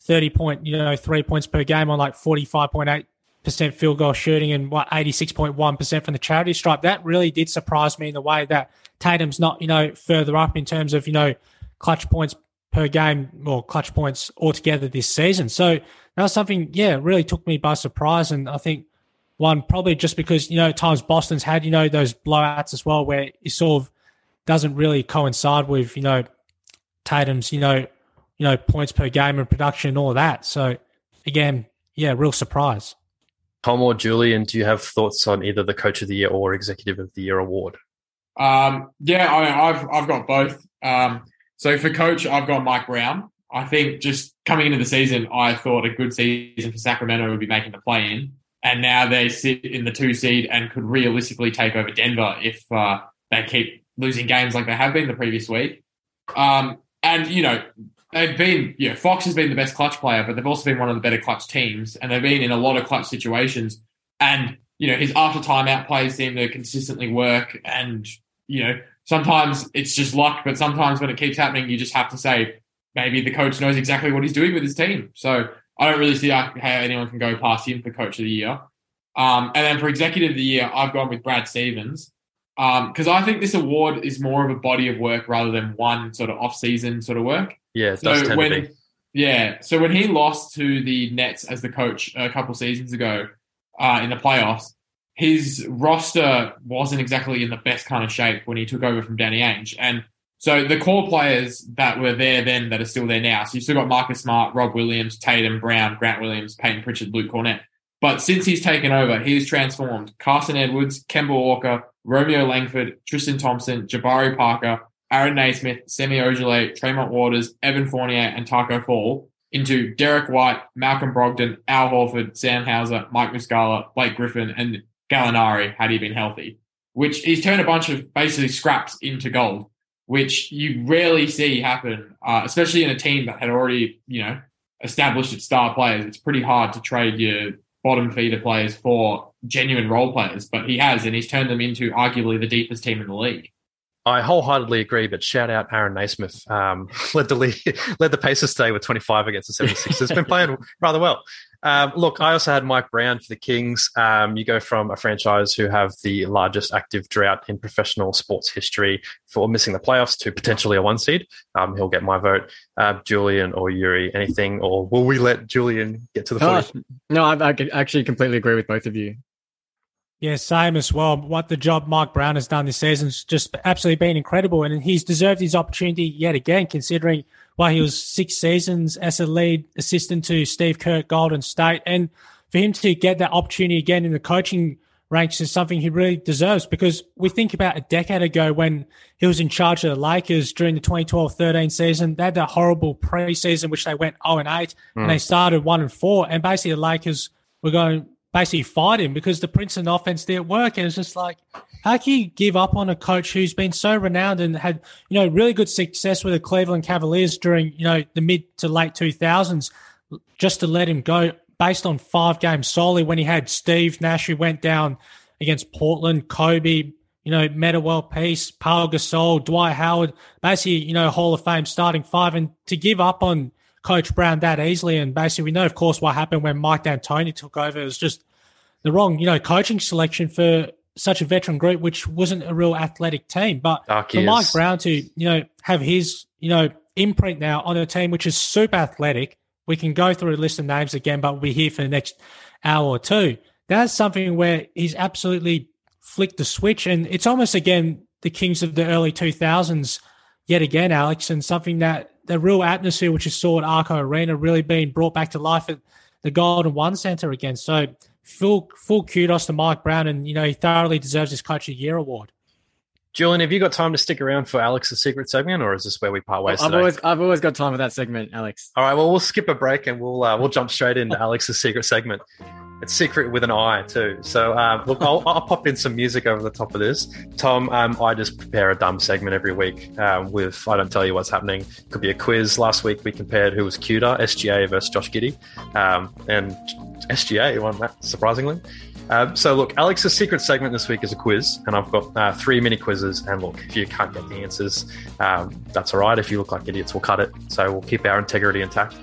Speaker 3: thirty point, you know, three points per game on like forty five point eight percent field goal shooting and what eighty six point one percent from the charity stripe. That really did surprise me in the way that Tatum's not you know further up in terms of you know clutch points per game or clutch points altogether this season. So that was something, yeah, really took me by surprise. And I think one probably just because you know times Boston's had you know those blowouts as well, where it sort of doesn't really coincide with you know Tatum's you know you know points per game and production and all that. So again, yeah, real surprise.
Speaker 1: Tom or Julian, do you have thoughts on either the Coach of the Year or Executive of the Year award?
Speaker 4: Um, yeah, I, have I've got both. Um, so for coach, I've got Mike Brown. I think just coming into the season, I thought a good season for Sacramento would be making the play in. And now they sit in the two seed and could realistically take over Denver if uh, they keep losing games like they have been the previous week. Um, and, you know, they've been, you know, Fox has been the best clutch player, but they've also been one of the better clutch teams. And they've been in a lot of clutch situations. And, you know, his after timeout plays seem to consistently work. And, you know, sometimes it's just luck, but sometimes when it keeps happening, you just have to say, maybe the coach knows exactly what he's doing with his team. So I don't really see how anyone can go past him for coach of the year. Um, and then for executive of the year, I've gone with Brad Stevens because um, I think this award is more of a body of work rather than one sort of off-season sort of work.
Speaker 1: Yeah, so
Speaker 4: when yeah, so when he lost to the Nets as the coach a couple seasons ago uh, in the playoffs, his roster wasn't exactly in the best kind of shape when he took over from Danny Ainge, and so the core players that were there then that are still there now. So you've still got Marcus Smart, Rob Williams, Tatum, Brown, Grant Williams, Payton Pritchard, Luke Kornet. But since he's taken over, he's transformed Carson Edwards, Kemba Walker, Romeo Langford, Tristan Thompson, Jabari Parker, Aaron Nesmith, Semi Ojeleye, Tremont Waters, Evan Fournier, and Tacko Fall into Derrick White, Malcolm Brogdon, Al Horford, Sam Hauser, Mike Muscala, Blake Griffin, and Gallinari had he been healthy. Which he's turned a bunch of basically scraps into gold, which you rarely see happen, uh, especially in a team that had already, you know, established its star players. It's pretty hard to trade your bottom feeder players for genuine role players, but he has, and he's turned them into arguably the deepest team in the league.
Speaker 1: I wholeheartedly agree, but shout out Aaron Nesmith. Um, led the league, led the Pacers today with 25 against the 76ers. He's been playing rather well. Um, look, I also had Mike Brown for the Kings. Um, you go from a franchise who have the largest active drought in professional sports history for missing the playoffs to potentially a one seed. Um, he'll get my vote. Uh, Julian or Yuri, anything, or will we let Julian get to the
Speaker 2: Oh,
Speaker 1: footy?
Speaker 2: no, I, I actually completely agree with both of you.
Speaker 3: Yeah, same as well. What the job Mike Brown has done this season has just absolutely been incredible, and he's deserved his opportunity yet again, considering why he was six seasons as a lead assistant to Steve Kerr at Golden State, and for him to get that opportunity again in the coaching ranks is something he really deserves. Because we think about a decade ago when he was in charge of the Lakers during the 2012-13 season, they had that horrible preseason which they went 0 and 8, and hmm. they started one and four, and basically the Lakers were going basically fight him because the Princeton offense didn't work. And it's just like, how can you give up on a coach who's been so renowned and had, you know, really good success with the Cleveland Cavaliers during, you know, the mid to late 2000s just to let him go based on five games solely when he had Steve Nash who went down against Portland, Kobe, you know, Metta World Peace, Pau Gasol, Dwight Howard, basically, you know, Hall of Fame starting five. And to give up on Coach Brown that easily, and basically we know, of course, what happened when Mike D'Antoni took over. It was just the wrong, you know, coaching selection for such a veteran group, which wasn't a real athletic team. But
Speaker 1: Dark
Speaker 3: for Mike. Brown to, you know, have his, you know, imprint now on a team which is super athletic. We can go through a list of names again, but we'll be here for the next hour or two. That's something where he's absolutely flicked the switch. And it's almost again the Kings of the early 2000s yet again, Alex, and something that the real atmosphere which you saw at Arco Arena really being brought back to life at the Golden One Center again. So full full kudos to Mike Brown, and you know he thoroughly deserves his Coach of the Year award.
Speaker 1: Julian, have you got time to stick around for Alex's secret segment, or is this where we part ways
Speaker 2: I've
Speaker 1: today?
Speaker 2: always, I've always got time for that segment, Alex.
Speaker 1: All right, well, we'll skip a break and we'll uh, we'll jump straight into Alex's secret segment. It's secret with an I too. So um, look, I'll, I'll pop in some music over the top of this. Tom, um, I just prepare a dumb segment every week um, with I don't tell you what's happening. Could be a quiz. Last week we compared who was cuter, SGA versus Josh Giddey, um, and SGA won that surprisingly. Um, so look, Alex's secret segment this week is a quiz, and I've got uh, three mini quizzes. And look, if you can't get the answers, that's all right. If you look like idiots, we'll cut it. So we'll keep our integrity intact.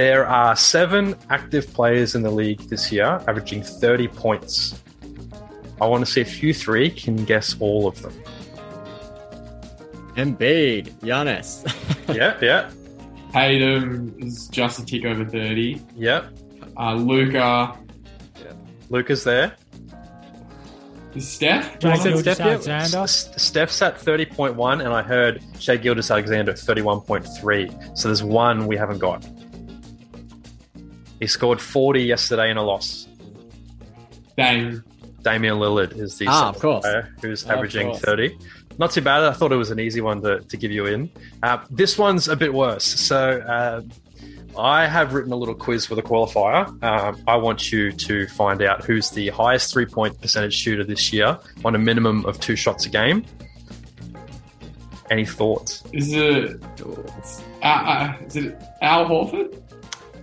Speaker 1: There are seven active players in the league this year, averaging 30 points. I want to see if you three can guess all of them.
Speaker 2: Embiid, Giannis.
Speaker 1: yeah, yeah,
Speaker 4: Tatum is just a tick over 30.
Speaker 1: yeah.
Speaker 4: Uh, Luka
Speaker 1: Luka's there.
Speaker 4: is Steph.
Speaker 3: John
Speaker 2: said
Speaker 3: Gilgeous
Speaker 2: Steph, yeah.
Speaker 3: Alexander.
Speaker 1: Steph's at 30.1, and I heard Shai Gilgeous Alexander at 31.3. So there's one we haven't got. He scored 40 yesterday in a loss.
Speaker 4: Dame.
Speaker 1: Damian Lillard is the
Speaker 2: Ah, of course.
Speaker 1: player who's
Speaker 2: Of
Speaker 1: averaging
Speaker 2: course.
Speaker 1: 30. Not too bad. I thought it was an easy one to, to give you in. Uh, this one's a bit worse. So uh, I have written a little quiz for the qualifier. Um, I want you to find out who's the highest three point percentage shooter this year on a minimum of two shots a game. Any thoughts?
Speaker 4: Is it, uh, uh, is it Al Horford?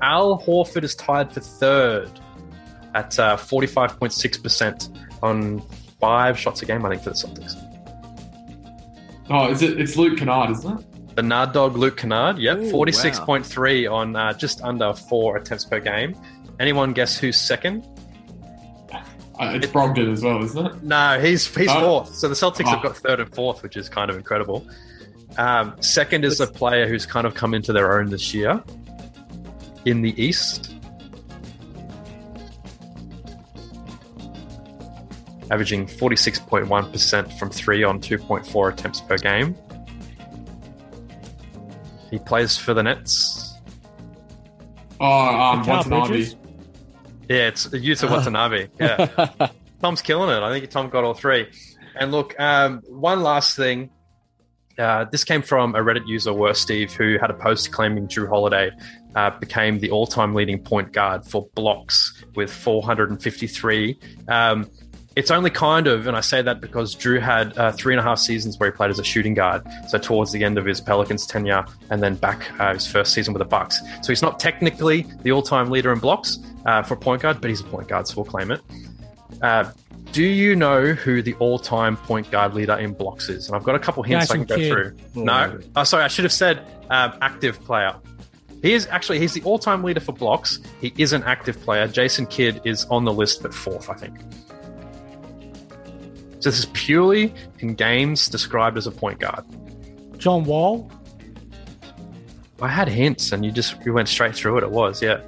Speaker 1: Al Horford is tied for third at uh, 45.6% on five shots a game, I think, for the Celtics.
Speaker 4: Oh, is it? It's Luke Kennard, isn't it?
Speaker 1: The Nard Dog Luke Kennard, yep,
Speaker 2: Ooh,
Speaker 1: 46.3 on uh, just under four attempts per game. Anyone guess who's second?
Speaker 4: Uh, it's Brogdon as well, isn't it?
Speaker 1: No, he's he's
Speaker 4: Oh.
Speaker 1: fourth. So the Celtics have
Speaker 4: Oh.
Speaker 1: got third and fourth, which is kind of incredible. Um, second is a player who's kind of come into their own this year in the East. Averaging 46.1% from three on 2.4 attempts per game. He plays for the Nets.
Speaker 4: Oh, um,
Speaker 3: Mikal
Speaker 4: Watanabe.
Speaker 3: Bridges?
Speaker 1: Yeah, it's Yuta Watanabe. Yeah. Tom's killing it. I think Tom got all three. And look, um, one last thing. Uh, this came from a Reddit user, Worst Steve, who had a post claiming Jrue Holiday uh, became the all-time leading point guard for blocks with 453. Um, it's only kind of, and I say that because Jrue had uh, three and a half seasons where he played as a shooting guard. So towards the end of his Pelicans tenure, and then back uh, his first season with the Bucks. So he's not technically the all-time leader in blocks uh, for point guard, but he's a point guard, so we'll claim it. Do you know who the all-time point guard leader in blocks is? And I've got a couple hints
Speaker 3: Jason
Speaker 1: I can go
Speaker 3: Kidd.
Speaker 1: through. No, oh, sorry, I should have said um, active player. He is actually he's the all-time leader for blocks. He is an active player. Jason Kidd is on the list, but fourth, I think. So this is purely in games described as a point guard.
Speaker 3: John Wall.
Speaker 1: I had hints, and you just you went straight through it. It was yeah.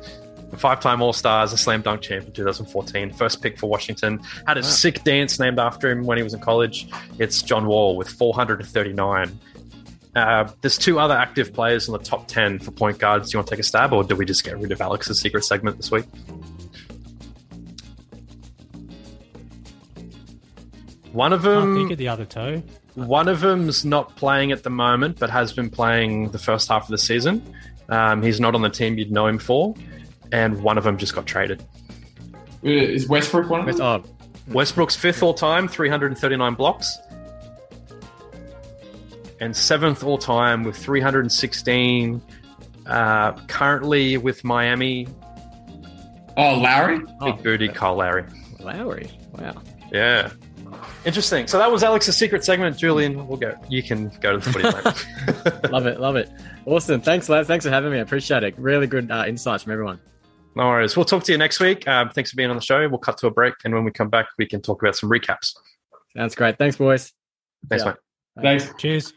Speaker 1: Five-time All-Stars, a slam dunk champ in 2014, first pick for Washington. Had a sick dance named after him when he was in college. It's John Wall with 439. Uh, there's two other active players in the top 10 for point guards. Do you want to take a stab, or do we just get rid of Alex's secret segment this week? One of
Speaker 3: Can't think of the other two.
Speaker 1: one of them's not playing at the moment, but has been playing the first half of the season. Um, he's not on the team you'd know him for, and one of them just got traded.
Speaker 4: Uh, Is Westbrook one of them?
Speaker 2: oh,
Speaker 1: Westbrook's fifth all time, 339 blocks. And seventh all time with 316. Uh, currently with Miami,
Speaker 4: Oh, Lowry?
Speaker 2: oh,
Speaker 1: big booty Kyle Lowry.
Speaker 2: Lowry. Wow.
Speaker 1: Yeah. Interesting. So that was Alex's secret segment. Julian, we'll go. You can go to the footy,
Speaker 2: love it. Love it. Awesome. Thanks, lads. Thanks for having me. I appreciate it. Really good uh, insights from everyone.
Speaker 1: No worries. We'll talk to you next week. Um, thanks for being on the show. We'll cut to a break. And when we come back, we can talk about some recaps.
Speaker 2: Sounds great. Thanks, boys.
Speaker 1: Thanks,
Speaker 2: Yeah.
Speaker 1: mate.
Speaker 4: Thanks.
Speaker 3: Cheers.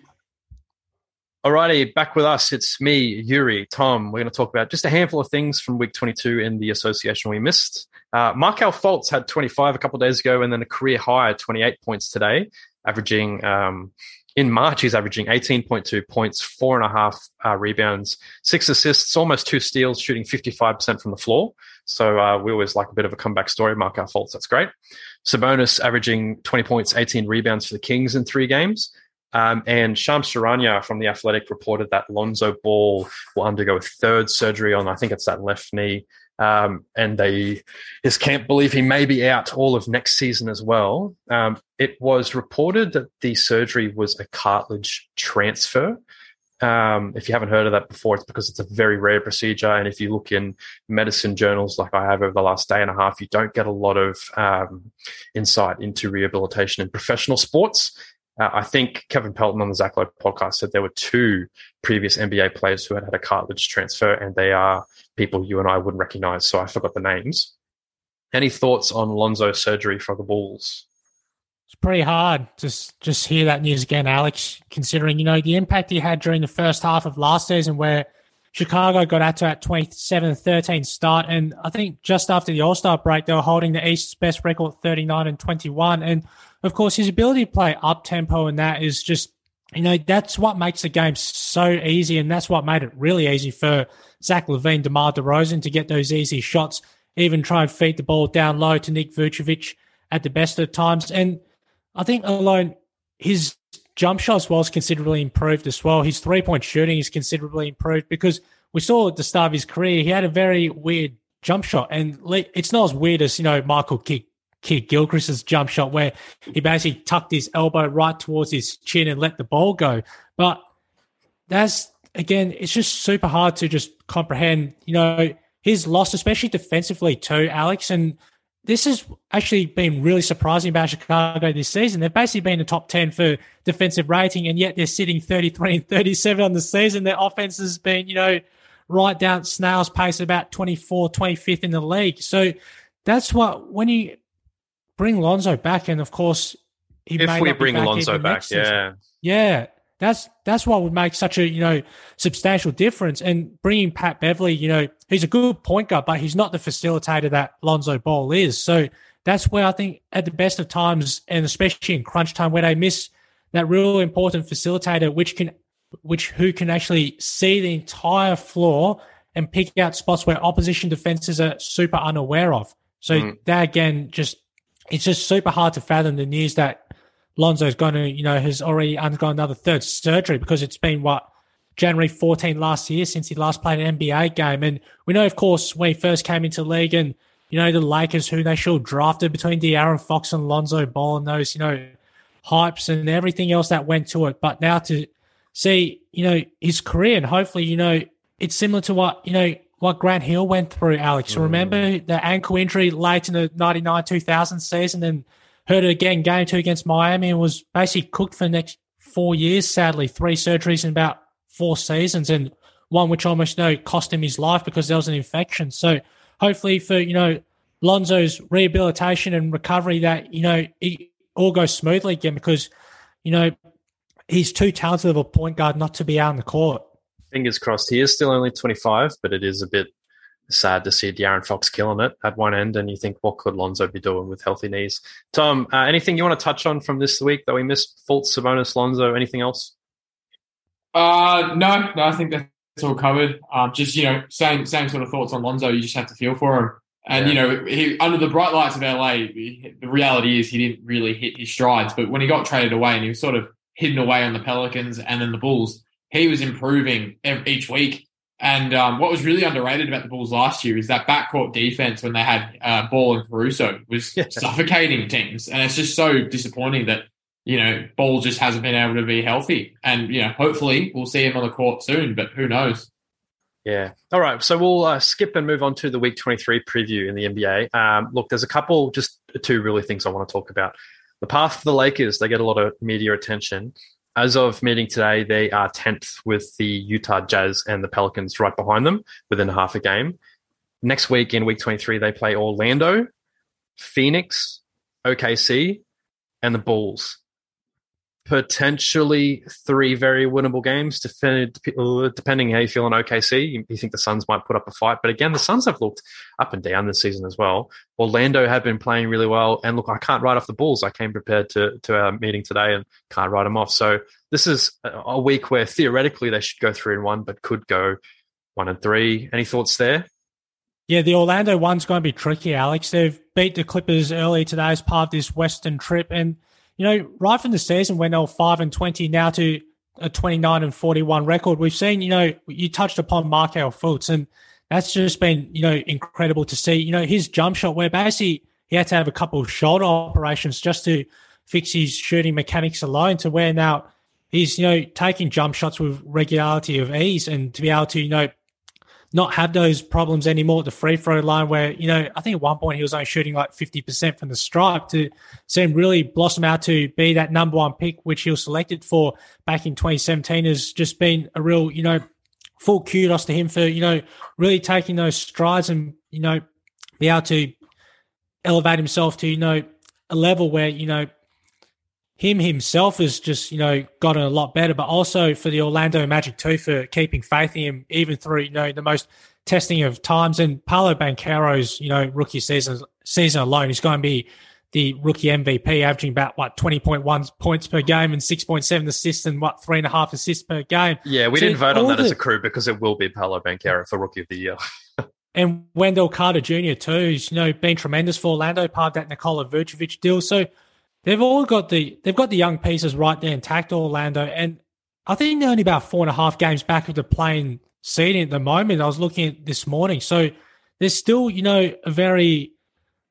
Speaker 1: Alrighty, back with us. It's me, Yuri, Tom. We're going to talk about just a handful of things from week 22 in the association we missed. Uh, Markelle Fultz had 25 a couple of days ago and then a career high 28 points today, averaging um, in March, he's averaging 18.2 points, four and a half uh, rebounds, six assists, almost two steals, shooting 55% from the floor. So uh, we always like a bit of a comeback story. Markelle Fultz. that's great. Sabonis averaging 20 points, 18 rebounds for the Kings in three games. Um, and Shams Charania from The Athletic reported that Lonzo Ball will undergo a third surgery on, I think it's that left knee. Um, and they just can't believe he may be out all of next season as well. Um, it was reported that the surgery was a cartilage transfer. Um, if you haven't heard of that before, it's because it's a very rare procedure. And if you look in medicine journals like I have over the last day and a half, you don't get a lot of um, insight into rehabilitation in professional sports. Uh, I think Kevin Pelton on the Zach Lowe podcast said there were two previous NBA players who had had a cartilage transfer, and they are people you and I wouldn't recognize. So I forgot the names. Any thoughts on Lonzo's surgery for the Bulls?
Speaker 3: It's pretty hard to just hear that news again, Alex, considering, you know, the impact he had during the first half of last season where Chicago got out to that 27-13 start. And I think just after the All-Star break, they were holding the East's best record, 39 and 21. And of course, his ability to play up tempo and that is just, you know, that's what makes the game so easy. And that's what made it really easy for Zach LaVine, DeMar DeRozan to get those easy shots, even try and feed the ball down low to Nick Vucevic at the best of times. And I think alone his jump shots was considerably improved as well. His three point shooting is considerably improved because we saw at the start of his career he had a very weird jump shot, and it's not as weird as you know Michael Kidd, Kidd Gilchrist's jump shot where he basically tucked his elbow right towards his chin and let the ball go. But that's again, it's just super hard to just comprehend. You know his loss, especially defensively too, Alex, and this has actually been really surprising about Chicago this season. They've basically been the top 10 for defensive rating, and yet they're sitting 33 and 37 on the season. Their offense has been, you know, right down snail's pace, about 24, 25th in the league. So that's what, when you bring Lonzo back, and of course, he may
Speaker 1: If we bring
Speaker 3: back
Speaker 1: Lonzo back,
Speaker 3: season.
Speaker 1: yeah.
Speaker 3: Yeah, that's that's what would make such a you know substantial difference. And bringing Pat Beverley, you know, he's a good point guard, but he's not the facilitator that Lonzo Ball is. So that's where I think at the best of times, and especially in crunch time, where they miss that real important facilitator, which can which who can actually see the entire floor and pick out spots where opposition defenses are super unaware of. So mm. that again, just it's just super hard to fathom the news that Lonzo's going to, you know, has already undergone another third surgery because it's been what January 14 last year since he last played an NBA game. And we know, of course, when he first came into league and, you know, the Lakers, who they should drafted between De'Aaron Fox and Lonzo Ball and those, you know, hypes and everything else that went to it. But now to see, you know, his career and hopefully, you know, it's similar to what, you know, what Grant Hill went through, Alex. Mm. Remember the ankle injury late in the 99 2000 season and hurt it again game two against Miami and was basically cooked for the next four years, sadly. Three surgeries in about four seasons and one which almost know cost him his life because there was an infection. So hopefully for, you know, Lonzo's rehabilitation and recovery that, you know, it all goes smoothly again because, you know, he's too talented of a point guard not to be out on the court.
Speaker 1: Fingers crossed. He is still only 25, but it is a bit sad to see De'Aaron Fox killing it at one end, and you think, what could Lonzo be doing with healthy knees? Tom, uh, anything you want to touch on from this week that we missed? Fultz, Sabonis, Lonzo, anything else?
Speaker 4: Uh, no, no, I think that's all covered. Um, just you know, same same sort of thoughts on Lonzo. You just have to feel for him. And yeah. you know, he, under the bright lights of LA, the reality is he didn't really hit his strides. But when he got traded away and he was sort of hidden away on the Pelicans and then the Bulls, he was improving each week. And um, what was really underrated about the Bulls last year is that backcourt defense when they had uh, Ball and Caruso was yeah. suffocating teams, and it's just so disappointing that you know Ball just hasn't been able to be healthy. And you know, hopefully we'll see him on the court soon, but who knows?
Speaker 1: Yeah. All right. So we'll uh, skip and move on to the Week 23 preview in the NBA. Um, look, there's a couple, just two really things I want to talk about. The path for the Lakers, they get a lot of media attention. As of meeting today, they are 10th with the Utah Jazz and the Pelicans right behind them within half a game. Next week in week 23, they play Orlando, Phoenix, OKC, and the Bulls. Potentially three very winnable games, depending how you feel on OKC. You think the Suns might put up a fight, but again, the Suns have looked up and down this season as well. Orlando have been playing really well, and look, I can't write off the Bulls. I came prepared to to our meeting today and can't write them off. So this is a week where theoretically they should go three and one, but could go one and three. Any thoughts there?
Speaker 3: Yeah, the Orlando one's going to be tricky, Alex. They've beat the Clippers early today as part of this Western trip, and you know, right from the season when they were five and twenty, now to a twenty nine and forty one record, we've seen. You know, you touched upon Markelle Fultz, and that's just been, you know, incredible to see. You know, his jump shot where basically he had to have a couple of shoulder operations just to fix his shooting mechanics alone to where now he's, you know, taking jump shots with regularity of ease and to be able to, you know, not have those problems anymore. At the free throw line where, you know, I think at one point he was only shooting like 50% from the stripe to see him really blossom out to be that number one pick, which he was selected for back in 2017 has just been a real, you know, full kudos to him for you know really taking those strides and you know be able to elevate himself to you know a level where you know him himself has just you know gotten a lot better, but also for the Orlando Magic too for keeping faith in him even through you know the most testing of times. And Paolo Banchero's you know rookie season season alone is going to be the rookie MVP, averaging about what twenty point one points per game and six point seven assists and what three and a half assists per game.
Speaker 1: Yeah, we so didn't vote on that the, as a crew because it will be Paolo Banchero for rookie of the year.
Speaker 3: and Wendell Carter Jr. too, who's you know been tremendous for Orlando, part of that Nikola Vucevic deal. So they've all got the they've got the young pieces right there intact, Orlando, and I think they're only about four and a half games back of the playing seeding at the moment. I was looking at this morning, so there's still you know a very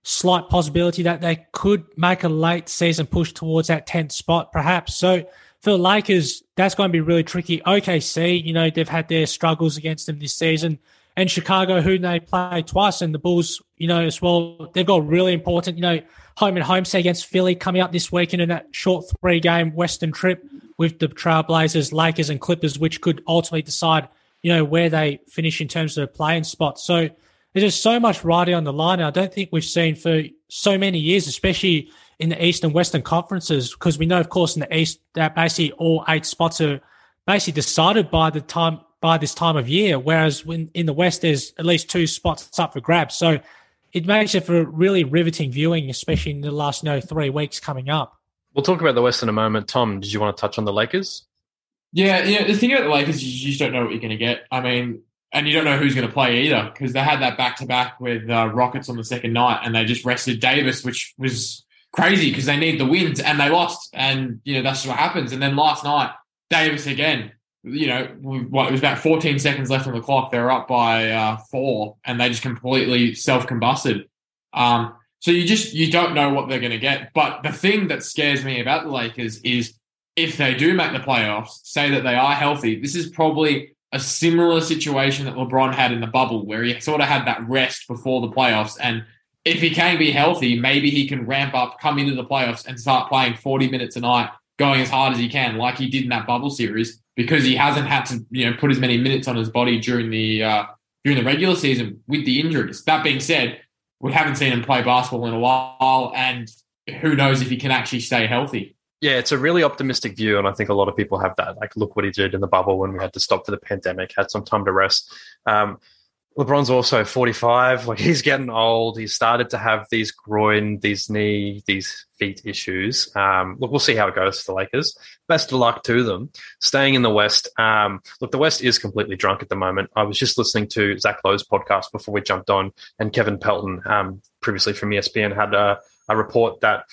Speaker 3: slight possibility that they could make a late season push towards that 10th spot, perhaps. So for the Lakers, that's going to be really tricky. OKC, you know, they've had their struggles against them this season. And Chicago, who they played twice, and the Bulls, you know, as well, they've got really important, you know, home and home set against Philly coming up this weekend in that short three game Western trip with the Trailblazers, Lakers, and Clippers, which could ultimately decide, you know, where they finish in terms of playing spots. So there's just so much riding on the line. I don't think we've seen for so many years, especially in the East and Western conferences, because we know, of course, in the East that basically all eight spots are basically decided by the time by this time of year, whereas when in the West there's at least two spots up for grabs. So it makes it for really riveting viewing, especially in the last you know three weeks coming up.
Speaker 1: We'll talk about the West in a moment. Tom, did you want to touch on the Lakers?
Speaker 4: Yeah, yeah. The thing about the Lakers, you just don't know what you're going to get. I mean, and you don't know who's going to play either because they had that back to back with uh, Rockets on the second night, and they just rested Davis, which was crazy because they need the wins and they lost, and you know that's what happens. And then last night, Davis again. You know, what it was about 14 seconds left on the clock. They were up by uh, four, and they just completely self combusted. Um, so you just you don't know what they're going to get. But the thing that scares me about the Lakers is if they do make the playoffs, say that they are healthy. This is probably a similar situation that LeBron had in the bubble, where he sort of had that rest before the playoffs. And if he can be healthy, maybe he can ramp up, come into the playoffs, and start playing 40 minutes a night, going as hard as he can, like he did in that bubble series, because he hasn't had to, you know, put as many minutes on his body during the uh, during the regular season with the injuries. That being said, we haven't seen him play basketball in a while, and who knows if he can actually stay healthy.
Speaker 1: Yeah, it's a really optimistic view, and I think a lot of people have that. Like, look what he did in the bubble when we had to stop for the pandemic, had some time to rest. Um, LeBron's also 45. Like, he's getting old. He's started to have these groin, these knee, these feet issues. Um, look, we'll see how it goes for the Lakers. Best of luck to them. Staying in the West. Um, look, the West is completely drunk at the moment. I was just listening to Zach Lowe's podcast before we jumped on, and Kevin Pelton, um, previously from ESPN, had a, a report that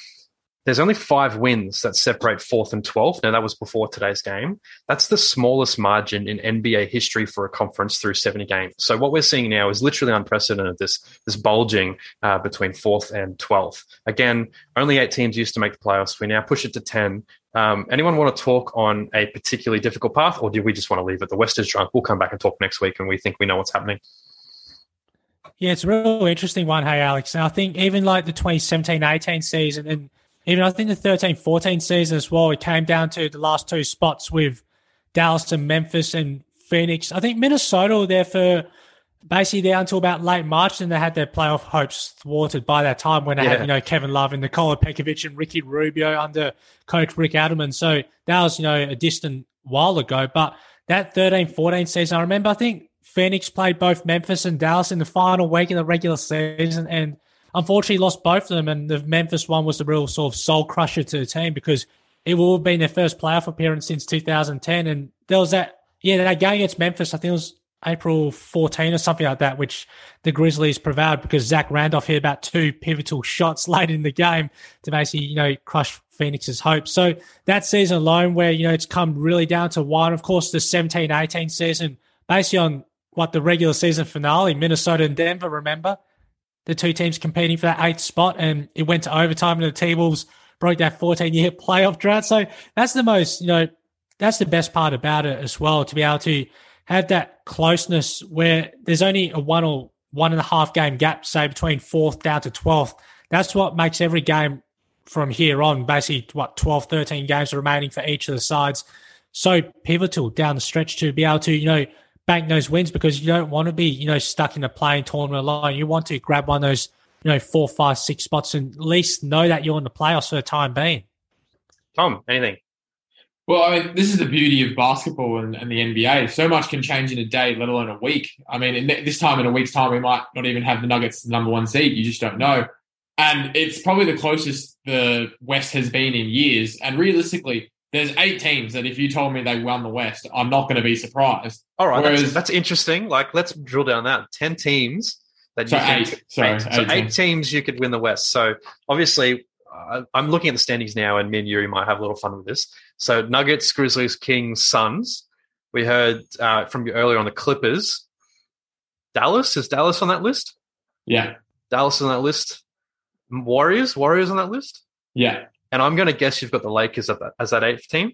Speaker 1: there's only five wins that separate fourth and 12th. Now, that was before today's game. That's the smallest margin in NBA history for a conference through 70 games. So, what we're seeing now is literally unprecedented this, this bulging uh, between fourth and 12th. Again, only eight teams used to make the playoffs. We now push it to 10. Um, anyone want to talk on a particularly difficult path, or do we just want to leave it? The West is drunk. We'll come back and talk next week, and we think we know what's happening.
Speaker 3: Yeah, it's a real interesting one, hey, Alex. And I think even like the 2017 18 season, and even I think the 13 14 season as well, it came down to the last two spots with Dallas and Memphis and Phoenix. I think Minnesota were there for basically there until about late March, and they had their playoff hopes thwarted by that time when they yeah. had, you know, Kevin Love and Nikola Pekovic and Ricky Rubio under coach Rick Adelman. So that was, you know, a distant while ago. But that 13 14 season, I remember, I think Phoenix played both Memphis and Dallas in the final week of the regular season, and unfortunately lost both of them. And the Memphis one was the real sort of soul crusher to the team because it will have been their first playoff appearance since 2010. And there was that, yeah, that game against Memphis, I think it was April 14 or something like that, which the Grizzlies prevailed because Zach Randolph hit about two pivotal shots late in the game to basically, you know, crush Phoenix's hopes. So that season alone, where, you know, it's come really down to one, of course, the 17 18 season, basically on what the regular season finale, Minnesota and Denver, remember? The two teams competing for that eighth spot, and it went to overtime, and the T-Wolves broke that 14 year playoff drought. So that's the most, you know, that's the best part about it as well, to be able to have that closeness where there's only a one or one and a half game gap, say between fourth down to 12th. That's what makes every game from here on, basically what 12, 13 games remaining for each of the sides, so pivotal down the stretch to be able to, you know, bank those wins because you don't want to be, you know, stuck in a playing tournament alone. You want to grab one of those, you know, four, five, six spots and at least know that you're in the playoffs for the time being.
Speaker 1: Tom, anything?
Speaker 4: Well, I mean, this is the beauty of basketball and, and, the NBA. So much can change in a day, let alone a week. I mean, this time in a week's time, we might not even have the Nuggets number one seed. You just don't know. And it's probably the closest the West has been in years. And realistically, there's eight teams that if you told me they won the West, I'm not going to be surprised.
Speaker 1: All right, Whereas, that's, that's, interesting. Like, let's drill down that. Ten teams that you so think, eight. Sorry, eight. so eight teams you could win the West. So obviously, uh, I'm looking at the standings now, and me and Yuri might have a little fun with this. So Nuggets, Grizzlies, Kings, Suns. We heard uh, from you earlier on the Clippers. Dallas is Dallas on that list?
Speaker 4: Yeah,
Speaker 1: Dallas on that list. Warriors, Warriors on that list.
Speaker 4: Yeah,
Speaker 1: and I'm going to guess you've got the Lakers that, as that eighth team.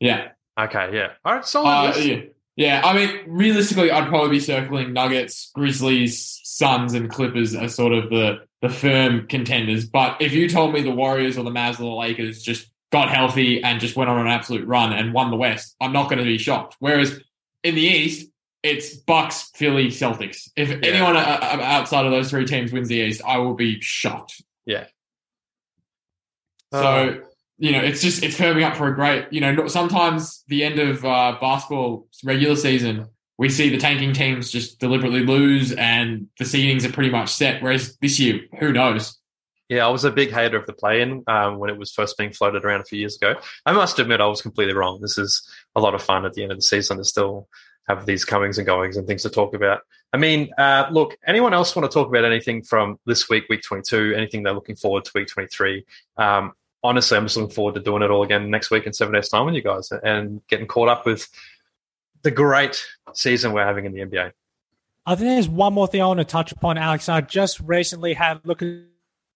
Speaker 4: Yeah.
Speaker 1: Okay. Yeah. All right. Solid.
Speaker 4: Uh, yeah. yeah. I mean, realistically, I'd probably be circling Nuggets, Grizzlies, Suns, and Clippers as sort of the the firm contenders. But if you told me the Warriors or the Mavs or the Lakers just got healthy and just went on an absolute run and won the West, I'm not going to be shocked. Whereas in the East, it's Bucks, Philly, Celtics. If yeah. anyone outside of those three teams wins the East, I will be shocked.
Speaker 1: Yeah,
Speaker 4: so, uh, you know, it's just, it's firming up for a great, you know, sometimes the end of uh, basketball regular season, we see the tanking teams just deliberately lose and the seedings are pretty much set. Whereas this year, who knows?
Speaker 1: Yeah, I was a big hater of the play-in um, when it was first being floated around a few years ago. I must admit, I was completely wrong. This is a lot of fun at the end of the season. There's still have these comings and goings and things to talk about. I mean, uh, look, anyone else want to talk about anything from this week, week 22, anything they're looking forward to week 23? Um, honestly, I'm just looking forward to doing it all again next week in seven days' time with you guys and getting caught up with the great season we're having in the NBA.
Speaker 3: I think there's one more thing I want to touch upon, Alex. I just recently had a look at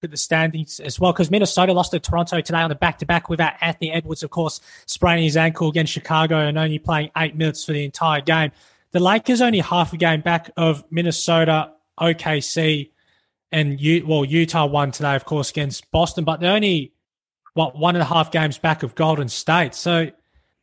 Speaker 3: the standings as well because Minnesota lost to Toronto today on the back to back without Anthony Edwards, of course, spraining his ankle against Chicago and only playing eight minutes for the entire game. The Lakers only half a game back of Minnesota, OKC, and U- well Utah won today, of course, against Boston, but they're only what one and a half games back of Golden State. So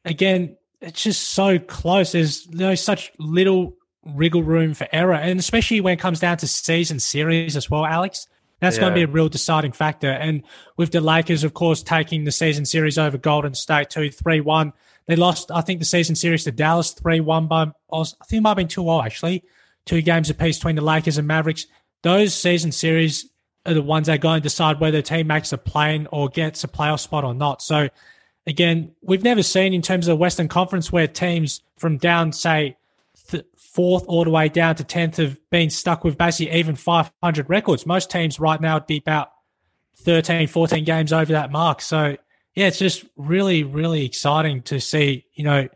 Speaker 3: again, it's just so close. There's know, such little wriggle room for error, and especially when it comes down to season series as well, Alex. That's yeah. going to be a real deciding factor. And with the Lakers, of course, taking the season series over Golden State 2 3 1. They lost, I think, the season series to Dallas 3 1 by, I think it might have been 2 0 actually. Two games apiece between the Lakers and Mavericks. Those season series are the ones that are going to decide whether a team makes a plane or gets a playoff spot or not. So, again, we've never seen in terms of the Western Conference where teams from down, say, fourth all the way down to 10th have been stuck with basically even 500 records. Most teams right now would be about 13, 14 games over that mark. So, yeah, it's just really, really exciting to see, you know,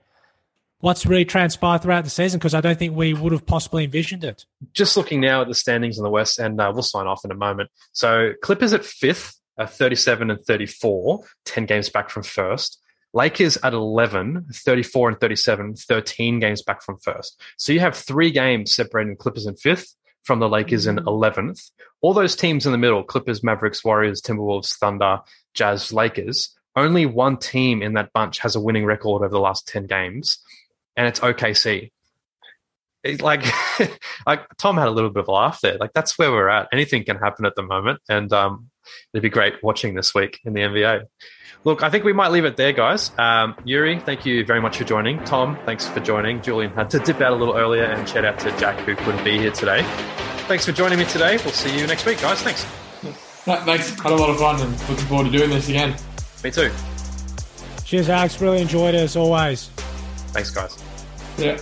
Speaker 3: what's really transpired throughout the season because I don't think we would have possibly envisioned it.
Speaker 1: Just looking now at the standings in the West, and uh, we'll sign off in a moment. So, Clippers at fifth, uh, 37 and 34, 10 games back from first. Lakers at 11, 34 and 37, 13 games back from first. So you have three games separating Clippers in fifth from the Lakers in 11th. Mm. All those teams in the middle Clippers, Mavericks, Warriors, Timberwolves, Thunder, Jazz, Lakers only one team in that bunch has a winning record over the last 10 games, and it's OKC. It, like, like Tom had a little bit of a laugh there. Like that's where we're at. Anything can happen at the moment, and um, it'd be great watching this week in the NBA. Look, I think we might leave it there, guys. Um, Yuri, thank you very much for joining. Tom, thanks for joining. Julian had to dip out a little earlier, and shout out to Jack who couldn't be here today. Thanks for joining me today. We'll see you next week, guys. Thanks.
Speaker 4: Thanks. Had a lot of fun and looking forward to doing this again.
Speaker 1: Me too.
Speaker 3: Cheers, Alex. Really enjoyed it as always.
Speaker 1: Thanks, guys.
Speaker 4: Yeah.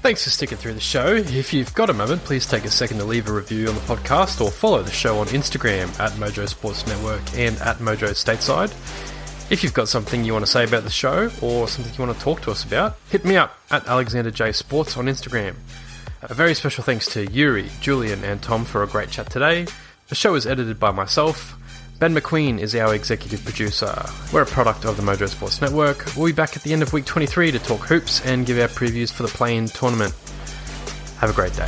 Speaker 1: Thanks for sticking through the show. If you've got a moment, please take a second to leave a review on the podcast or follow the show on Instagram at Mojo Sports Network and at Mojo Stateside. If you've got something you want to say about the show or something you want to talk to us about, hit me up at Alexander J Sports on Instagram. A very special thanks to Yuri, Julian, and Tom for a great chat today. The show is edited by myself. Ben McQueen is our executive producer. We're a product of the Mojo Sports Network. We'll be back at the end of week 23 to talk hoops and give our previews for the play-in tournament. Have a great day.